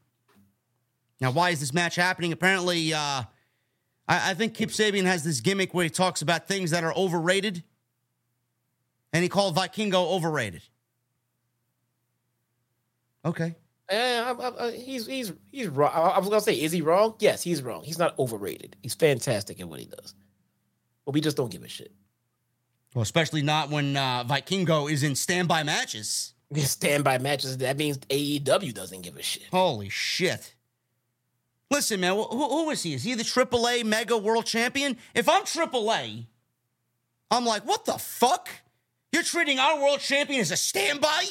Now, why is this match happening? Apparently, uh, I, I think Kip Sabian has this gimmick where he talks about things that are overrated, and he called Vikingo overrated. Okay. I- I- I- he's he's he's wrong. I, was gonna say, is he wrong? Yes, he's wrong. He's not overrated. He's fantastic at what he does, but we just don't give a shit. Well, especially not when uh, Vikingo is in standby matches. Standby matches. That means AEW doesn't give a shit. Holy shit. Listen, man, wh- who, who is he? Is he the AAA Mega World Champion? If I'm AAA, I'm like, what the fuck? You're treating our world champion as a standby?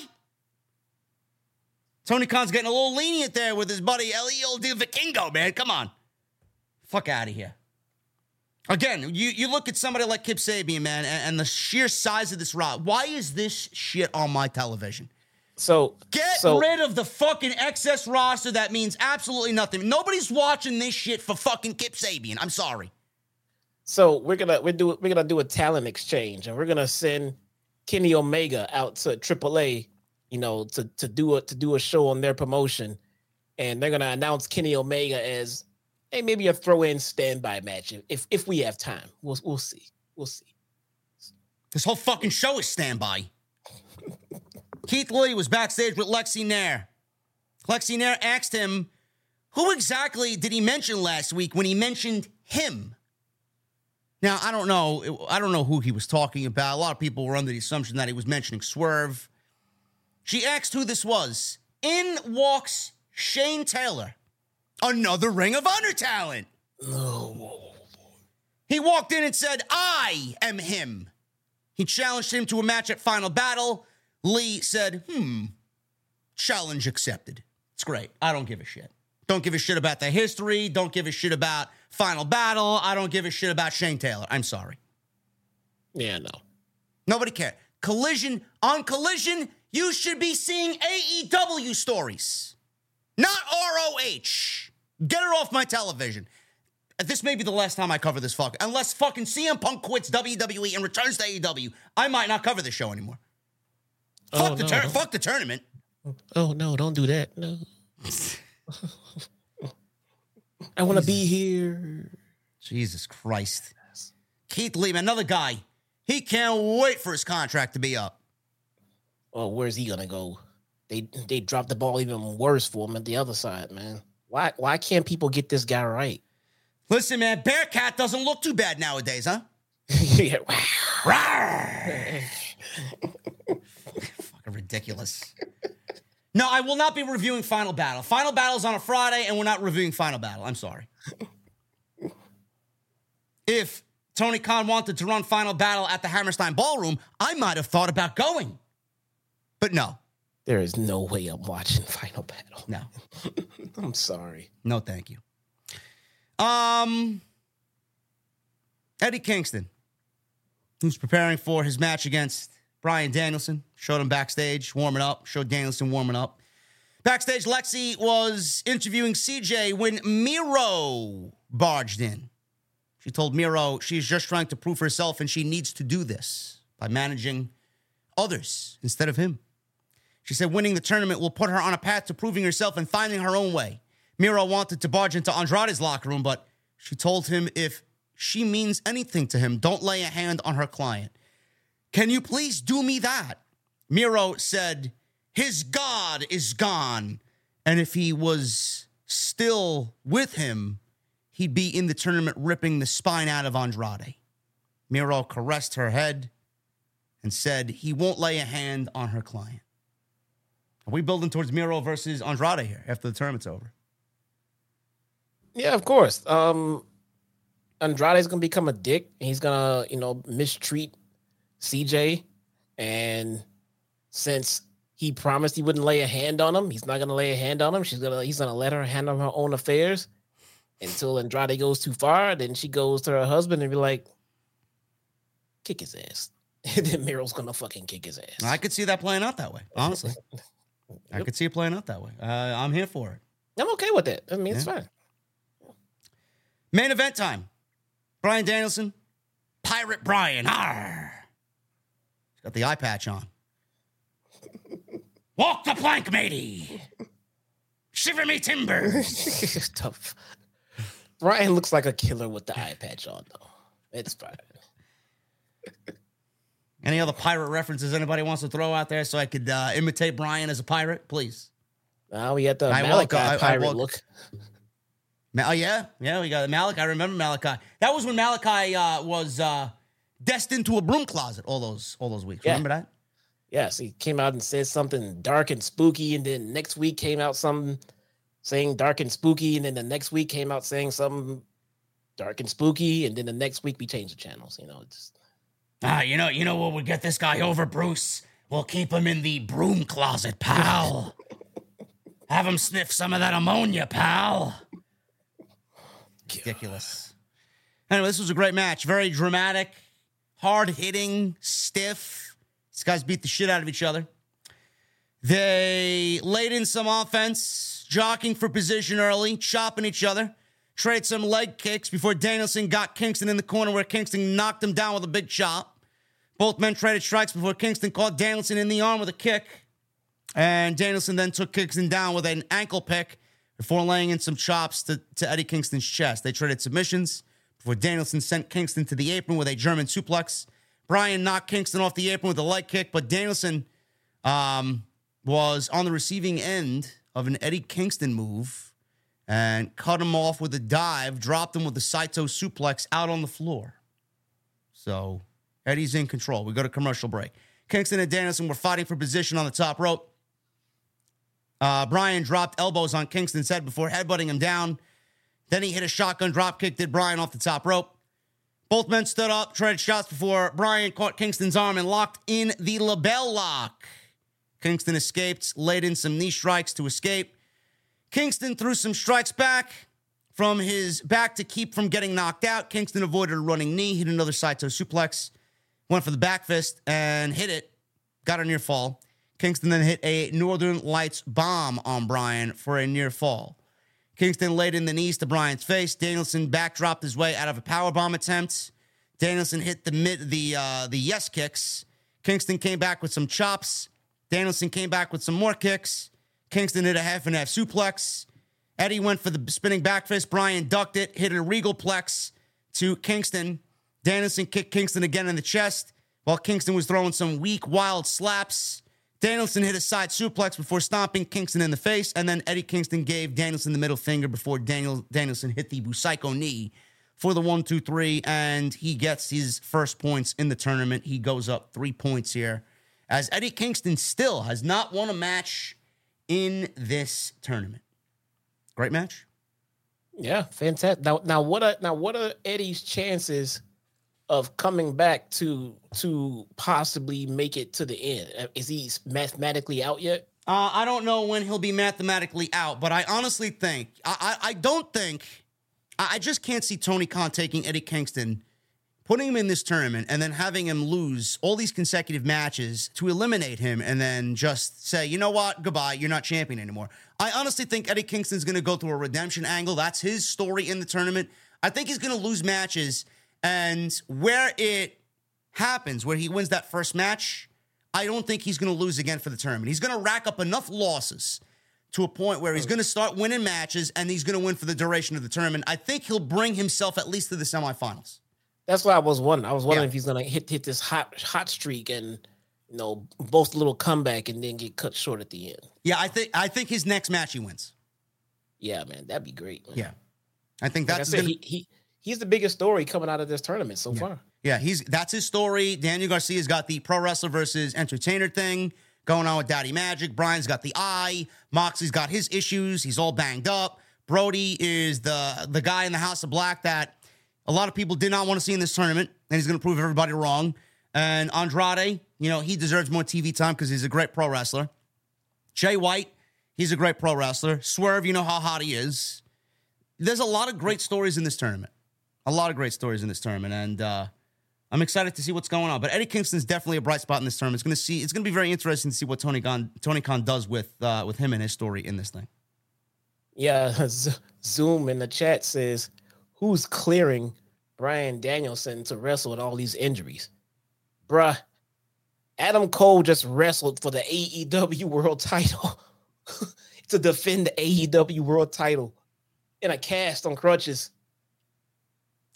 Tony Khan's getting a little lenient there with his buddy El Hijo del Vikingo, man. Come on. Fuck out of here. Again, you, you look at somebody like Kip Sabian, man, and, and the sheer size of this rod. Why is this shit on my television? So Get so, rid of the fucking excess roster that means absolutely nothing. Nobody's watching this shit for fucking Kip Sabian. I'm sorry. So we're gonna we're do we're gonna do a talent exchange, and we're gonna send Kenny Omega out to AAA, you know, to to do a to do a show on their promotion, and they're gonna announce Kenny Omega as hey maybe a throw in standby match if- if we have time. We'll we'll see we'll see. This whole fucking show is standby. Keith Lee was backstage with Lexy Nair. Lexy Nair asked him, who exactly did he mention last week when he mentioned him? Now, I don't know. I don't know who he was talking about. A lot of people were under the assumption that he was mentioning Swerve. She asked who this was. In walks Shane Taylor, another Ring of Honor talent. He walked in and said, I am him. He challenged him to a match at Final Battle. Lee said, hmm, challenge accepted. It's great. I don't give a shit. Don't give a shit about the history. Don't give a shit about Final Battle. I don't give a shit about Shane Taylor. I'm sorry. yeah, no. Nobody cares. Collision on Collision, you should be seeing AEW stories, not ROH. Get it off my television. This may be the last time I cover this fuck. Unless fucking CM Punk quits WWE and returns to AEW, I might not cover this show anymore. Oh, fuck, the tur- fuck the tournament. Oh no, don't do that. No. I want to be here. Jesus Christ. Keith Lee, another guy He can't wait for his contract to be up. Well, where's he gonna go? They they dropped the ball even worse for him at the other side, man. Why why can't people get this guy right? Listen, man, Bearcat doesn't look too bad nowadays, huh? yeah. Fucking ridiculous. No, I will not be reviewing Final Battle. Final Battle's on a Friday, and we're not reviewing Final Battle. I'm sorry. If Tony Khan wanted to run Final Battle at the Hammerstein Ballroom, I might have thought about going. But no, There is no way I'm watching Final Battle. no, I'm sorry. no, thank you. Um, Eddie Kingston, who's preparing for his match against Bryan Danielson, showed him backstage warming up, showed Danielson warming up. Backstage, Lexy was interviewing CJ when Miro barged in. She told Miro she's just trying to prove herself and she needs to do this by managing others instead of him. She said winning the tournament will put her on a path to proving herself and finding her own way. Miro wanted to barge into Andrade's locker room, but she told him if she means anything to him, don't lay a hand on her client. Can you please do me that? Miro said, His God is gone. And if he was still with him, he'd be in the tournament ripping the spine out of Andrade. Miro caressed her head and said he won't lay a hand on her client. Are we building towards Miro versus Andrade here after the tournament's over? Yeah, of course. Um Andrade's gonna become a dick. He's gonna, you know, mistreat CJ. And since he promised he wouldn't lay a hand on him, he's not gonna lay a hand on him. She's gonna he's gonna let her handle her own affairs until Andrade goes too far. Then she goes to her husband and be like, kick his ass. And then Miro's gonna fucking kick his ass. I could see that playing out that way, honestly. I could see it playing out that way. Uh, I'm here for it. I'm okay with it. I mean, it's fine. Main event time. Bryan Danielson, Pirate Bryan. Arr. He's got the eye patch on. Walk the plank, matey. Shiver me timbers. Tough. Bryan looks like a killer with the eye patch on, though. It's fine. Any other pirate references anybody wants to throw out there so I could uh, imitate Bryan as a pirate, please? Oh, we got the I Malachi I- I pirate woke- look. Oh yeah, yeah, we got Malachi. I remember Malachi. That was when Malachi uh, was uh, destined to a broom closet all those all those weeks. Yeah. Remember that? Yes, he came out and said something dark and spooky, and then next week came out something saying dark and spooky, and then the next week came out saying something dark and spooky, and then the next week we changed the channels. You know, it's just Ah, you know, you know what would get this guy over, Bruce? We'll keep him in the broom closet, pal. Have him sniff some of that ammonia, pal. Ridiculous. Anyway, this was a great match. Very dramatic, hard hitting, stiff. These guys beat the shit out of each other. They laid in some offense, jockeying for position early, chopping each other, trade some leg kicks before Danielson got Kingston in the corner where Kingston knocked him down with a big chop. Both men traded strikes before Kingston caught Danielson in the arm with a kick. And Danielson then took Kingston down with an ankle pick before laying in some chops to, to Eddie Kingston's chest. They traded submissions before Danielson sent Kingston to the apron with a German suplex. Bryan knocked Kingston off the apron with a leg kick, but Danielson um, was on the receiving end of an Eddie Kingston move and cut him off with a dive, dropped him with a Saito suplex out on the floor. So Eddie's in control. We go to commercial break. Kingston and Danielson were fighting for position on the top rope. Uh, Bryan dropped elbows on Kingston's head before headbutting him down. Then he hit a shotgun drop kick, did Bryan off the top rope. Both men stood up, traded shots before Bryan caught Kingston's arm and locked in the LeBell lock. Kingston escaped, laid in some knee strikes to escape. Kingston threw some strikes back from his back to keep from getting knocked out. Kingston avoided a running knee, hit another Saito suplex, went for the back fist and hit it, got a near fall. Kingston then hit a Northern Lights bomb on Bryan for a near fall. Kingston laid in the knees to Bryan's face. Danielson backdropped his way out of a power bomb attempt. Danielson hit the mid the uh, the yes kicks. Kingston came back with some chops. Danielson came back with some more kicks. Kingston hit a half and half suplex. Eddie went for the spinning back fist. Bryan ducked it, hit a regal plex to Kingston. Danielson kicked Kingston again in the chest. while Kingston was throwing some weak, wild slaps. Danielson hit a side suplex before stomping Kingston in the face, and then Eddie Kingston gave Danielson the middle finger before Daniel Danielson hit the Busaiku knee for the one, two, three, and he gets his first points in the tournament. He goes up three points here, as Eddie Kingston still has not won a match in this tournament. Great match. Yeah, fantastic. Now, now what are now what are Eddie's chances of coming back to to possibly make it to the end? Uh, is he mathematically out yet? Uh, I don't know when he'll be mathematically out, but I honestly think I, I, I don't think I just can't see Tony Khan taking Eddie Kingston, putting him in this tournament, and then having him lose all these consecutive matches to eliminate him, and then just say, you know what, goodbye, you're not champion anymore. I honestly think Eddie Kingston's going to go through a redemption angle. That's his story in the tournament. I think he's going to lose matches, and where it happens, where he wins that first match, I don't think he's going to lose again for the tournament. He's going to rack up enough losses to a point where he's oh. going to start winning matches and he's going to win for the duration of the tournament. I think he'll bring himself at least to the semifinals. That's what I was wondering. I was wondering yeah. if he's going to hit hit this hot hot streak and you know boast a little comeback and then get cut short at the end. Yeah, I think I think his next match he wins. Yeah, man, that'd be great. Man. Yeah, I think that's like I said, gonna... he, he he's the biggest story coming out of this tournament so yeah. far. Yeah, he's that's his story. Daniel Garcia's got the pro wrestler versus entertainer thing going on with Daddy Magic. Bryan's got the eye. Moxley's got his issues. He's all banged up. Brody is the the guy in the House of Black that a lot of people did not want to see in this tournament, and he's going to prove everybody wrong. And Andrade, you know, he deserves more TV time because he's a great pro wrestler. Jay White, he's a great pro wrestler. Swerve, you know how hot he is. There's a lot of great stories in this tournament. A lot of great stories in this tournament, and uh, I'm excited to see what's going on. But Eddie Kingston's definitely a bright spot in this tournament. It's going to see. It's going to be very interesting to see what Tony Khan Tony Khan does with uh, with him and his story in this thing. Yeah, Zoom in the chat says, "Who's clearing Bryan Danielson to wrestle with all these injuries?" Bruh, Adam Cole just wrestled for the AEW World Title to defend the AEW World Title in a cast on crutches.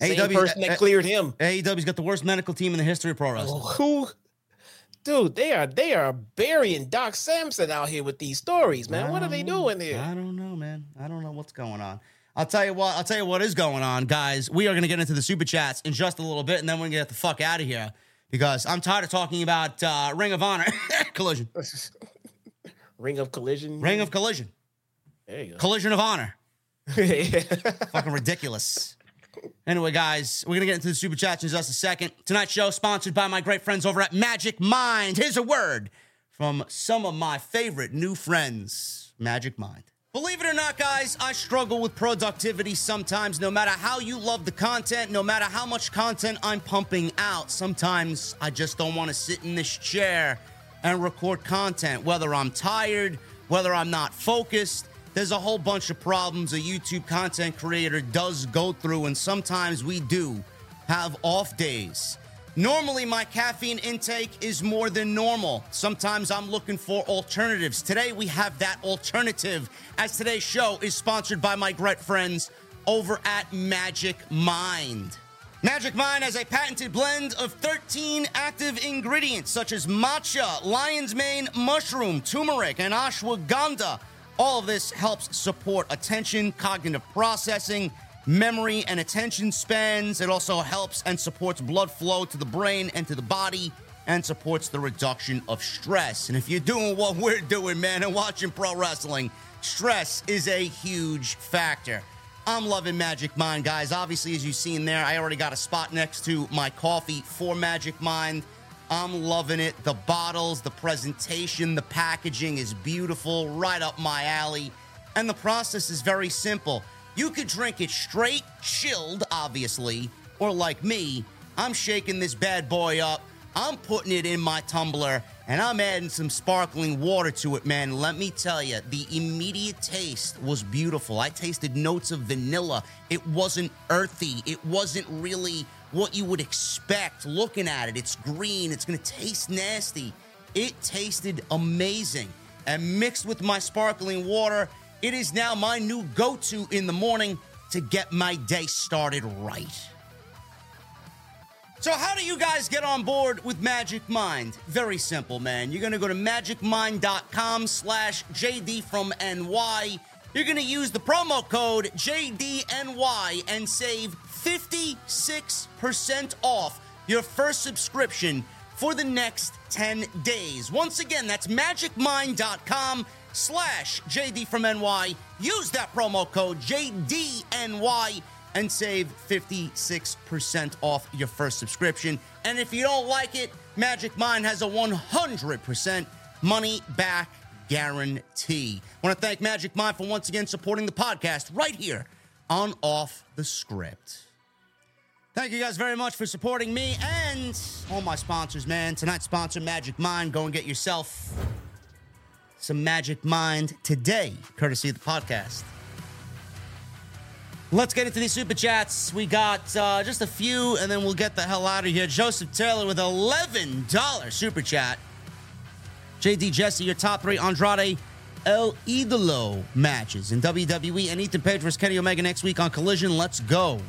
Same AEW, person that cleared him. AEW's got the worst medical team in the history of pro wrestling. Oh, who, dude? They are they are burying Doc Sampson out here with these stories, man. What are they doing here? I don't know, man. I don't know what's going on. I'll tell you what. I'll tell you what is going on, guys. We are going to get into the super chats in just a little bit, and then we're going to get the fuck out of here because I'm tired of talking about uh, Ring of Honor collision. Ring of Collision. Ring of Collision. There you go. Collision of Honor. Fucking ridiculous. Anyway, guys, we're going to get into the super chats in just a second. Tonight's show sponsored by my great friends over at Magic Mind. Here's a word from some of my favorite new friends, Magic Mind. Believe it or not, guys, I struggle with productivity sometimes. No matter how you love the content, no matter how much content I'm pumping out, sometimes I just don't want to sit in this chair and record content, whether I'm tired, whether I'm not focused there's a whole bunch of problems a YouTube content creator does go through, and sometimes we do have off days. Normally, my caffeine intake is more than normal. Sometimes I'm looking for alternatives. Today, we have that alternative, as today's show is sponsored by my great friends over at Magic Mind. Magic Mind has a patented blend of 13 active ingredients such as matcha, lion's mane, mushroom, turmeric, and ashwagandha all of this helps support attention, cognitive processing, memory, and attention spans. It also helps and supports blood flow to the brain and to the body and supports the reduction of stress. And if you're doing what we're doing, man, and watching pro wrestling, stress is a huge factor. I'm loving Magic Mind, guys. Obviously, as you've seen there, I already got a spot next to my coffee for Magic Mind. I'm loving it. The bottles, the presentation, the packaging is beautiful, right up my alley. And the process is very simple. You could drink it straight, chilled, obviously, or like me, I'm shaking this bad boy up. I'm putting it in my tumbler and I'm adding some sparkling water to it, man. Let me tell you, the immediate taste was beautiful. I tasted notes of vanilla. It wasn't earthy, it wasn't really what you would expect looking at it. It's green, it's gonna taste nasty. It tasted amazing. And mixed with my sparkling water, it is now my new go to in the morning to get my day started right. So, how do you guys get on board with Magic Mind? Very simple, man. You're to go to magicmind.com slash JD from NY. You're to use the promo code JDNY and save 56% off your first subscription for the next 10 days. Once again, that's magicmind.com slash JD from NY. Use that promo code JDNY and save 56% off your first subscription. And if you don't like it, Magic Mind has a 100% money back guarantee. I want to thank Magic Mind for once again supporting the podcast right here on Off the Script. Thank you guys very much for supporting me and all my sponsors, man. Tonight's sponsor, Magic Mind. Go and get yourself some Magic Mind today, courtesy of the podcast. Let's get into these super chats. We got uh, just a few, and then we'll get the hell out of here. Joseph Taylor with $11 super chat. JD Jesse, your top three Andrade El Idolo matches in WWE and Ethan Page versus Kenny Omega next week on Collision. Let's go.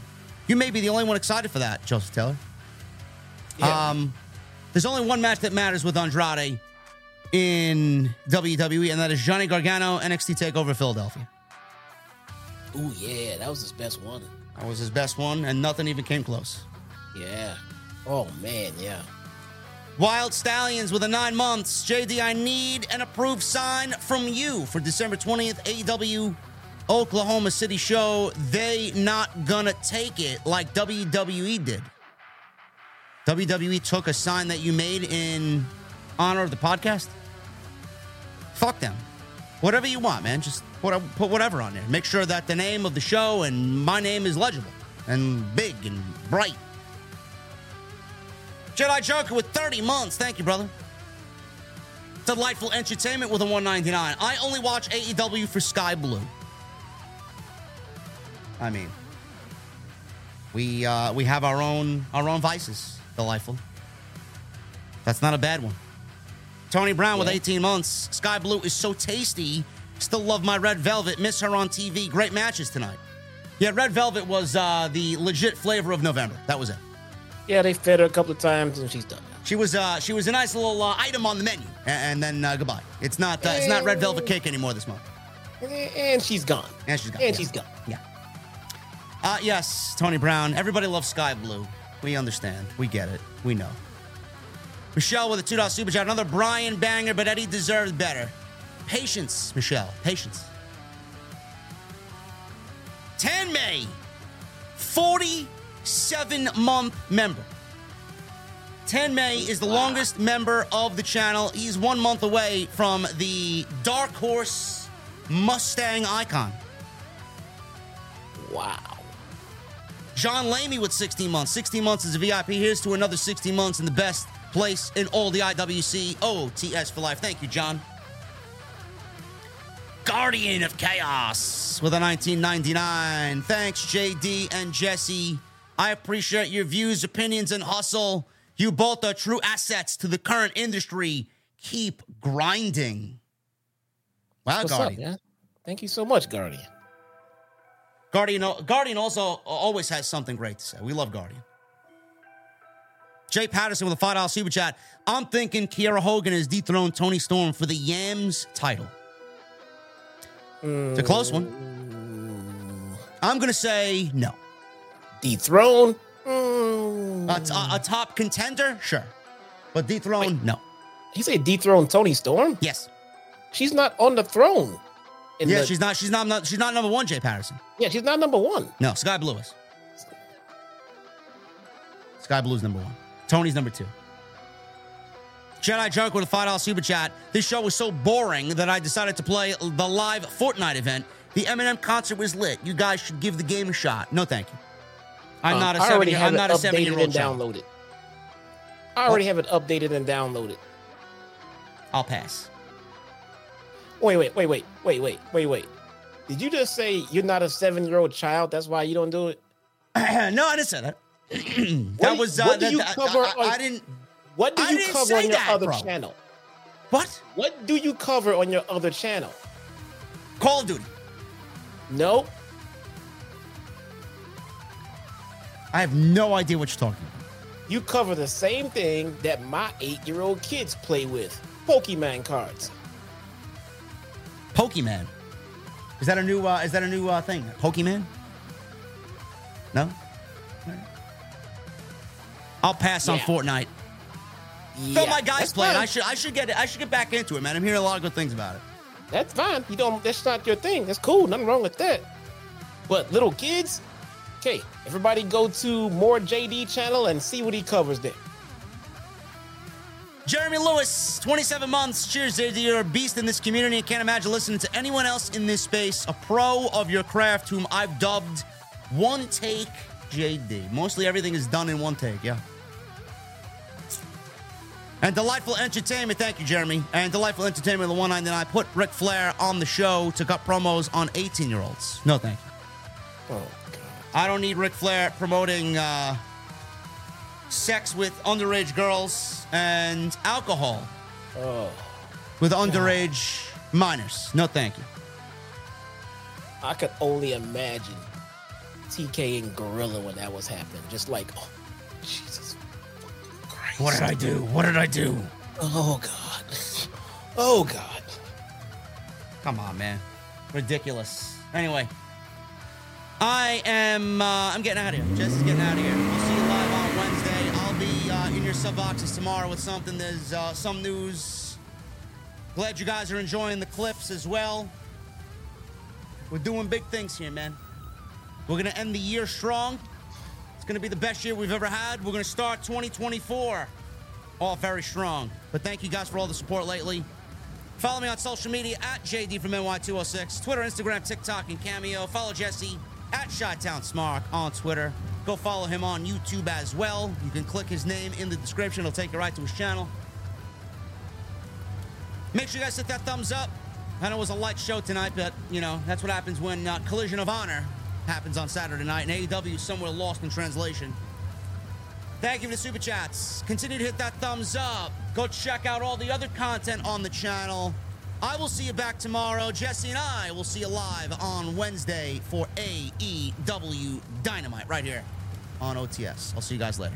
You may be the only one excited for that, Joseph Taylor. Yeah. Um, there's only one match that matters with Andrade in WWE, and that is Johnny Gargano NXT Takeover Philadelphia. Ooh, yeah, that was his best one. That was his best one, and nothing even came close. Yeah. Oh man, yeah. Wild Stallions with a nine months. JD, I need an approved sign from you for December 20th, AEW Oklahoma City show. They not gonna take it like WWE did. WWE took a sign that you made in honor of the podcast. Fuck them. Whatever you want, man. Just put, put whatever on there. Make sure that the name of the show and my name is legible and big and bright. Jedi Joker with 30 months. Thank you, brother. Delightful entertainment with a 199. I only watch AEW for Skye Blue. I mean, we uh, we have our own our own vices. Delightful. That's not a bad one. Tony Brown with Yeah. 18 months. Skye Blue is so tasty. Still love my Red Velvet. Miss her on TV. Great matches tonight. Yeah, Red Velvet was uh, the legit flavor of November. That was it. Yeah, they fed her a couple of times and she's done now. She was uh, she was a nice little uh, item on the menu, A- and, then uh, goodbye. It's not uh, it's not red velvet cake anymore this month. And she's gone. And she's gone. And yeah. she's gone. Yeah. Uh, yes, Tony Brown. Everybody loves Skye Blue. We understand. We get it. We know. Michelle with a two dollar super chat. Another Bryan banger, but Eddie deserves better. Patience, Michelle. Patience. 10 May, 47 month member. 10 May is the longest member of the channel. He's one month away from the Dark Horse Mustang icon. Wow. John Lamy with 16 months. 16 months is a VIP. Here's to another 16 months and the best place in all the IWC. OTS for life. Thank you, John. Guardian of Chaos with a 1999. Thanks, JD and Jesse. I appreciate your views, opinions, and hustle. You both are true assets to the current industry. Keep grinding. Wow, What's Guardian. up? Thank you so much, Guardian. Guardian, Guardian also uh, always has something great to say. We love Guardian. Jay Patterson with a five dollar super chat. I'm thinking Kiera Hogan has dethroned Toni Storm for the Yams title. It's a close one. I'm gonna say no. Dethrone? A, t- a top contender, sure, but dethrone, no. He said dethrone Toni Storm? Yes, She's not on the throne. Yeah, the- she's not. She's not, not. She's not number one. Jay Patterson. Yeah, she's not number one. No, Skye Blue is. Skye Blue's number one. Toni's number two. Jedi Junk with a $5 super chat. This show was so boring that I decided to play the live Fortnite event. The Eminem concert was lit. You guys should give the game a shot. No, thank you. I'm Um, not a I seven. already Year, have I'm it not a updated seven year old child. downloaded. I already have it updated and downloaded. I'll pass. Wait, wait, wait, wait, wait, wait, wait, wait. Did you just say you're not a seven year old child? That's why you don't do it? no, I didn't say that. That What- was uh, what do that- you that- cover I, I on- didn't. What do I you cover on your that, other bro. channel? What? What do you cover on your other channel? Call of Duty. No, I have no idea what you're talking about. you cover the same thing that my eight-year-old kids play with: Pokemon cards. Pokemon. Is that a new? Uh, is that a new uh, thing? Pokemon? No. I'll pass on Yeah. Fortnite. Yeah, Though my guys play it. I should I should get it. I should get back into it, man. I'm hearing a lot of good things about it. That's fine. You don't. That's not your thing. That's cool. Nothing wrong with that. But little kids, okay. Everybody go to more JD channel and see what he covers there. Jeremy Lewis, 27 months. Cheers, JD. You're a beast in this community. I can't imagine listening to anyone else in this space. A pro of your craft, whom I've dubbed One Take JD. Mostly everything is done in one take, yeah. And Delightful Entertainment, thank you, Jeremy. And Delightful Entertainment, the 199. Put Ric Flair on the show to cut promos on 18 year olds. No, thank you. Oh God. I don't need Ric Flair promoting uh, sex with underage girls and alcohol Oh, with underage minors. No, thank you. I could only imagine TK and Gorilla when that was happening. Just like, oh, Jesus. What did I do? What did I do? Oh God. Oh God. Come on, man. Ridiculous. Anyway, I am. Uh, I'm getting out of here. Just getting out of here. We'll see you live on Wednesday. I'll be uh, in your sub boxes tomorrow with something. There's uh, some news. Glad you guys are enjoying the clips as well. We're doing big things here, man. We're gonna end the year strong. It's gonna be the best year we've ever had. We're gonna start 2024 off very strong. But thank you guys for all the support lately. Follow me on social media at JD from NY206, Twitter, Instagram, TikTok, and Cameo. Follow Jesse at Chi-Town Smark on Twitter. Go follow him on YouTube as well. You can click his name in the description. It'll take you right to his channel. Make sure you guys hit that thumbs up. I know it was a light show tonight, but, you know, that's what happens when uh, Collision of Honor happens on Saturday night, and AEW somewhere lost in translation. Thank you for the super chats. Continue to hit that thumbs up. Go check out all the other content on the channel. I will see you back tomorrow. Jesse and I will see you live on Wednesday for AEW Dynamite right here on OTS. I'll see you guys later.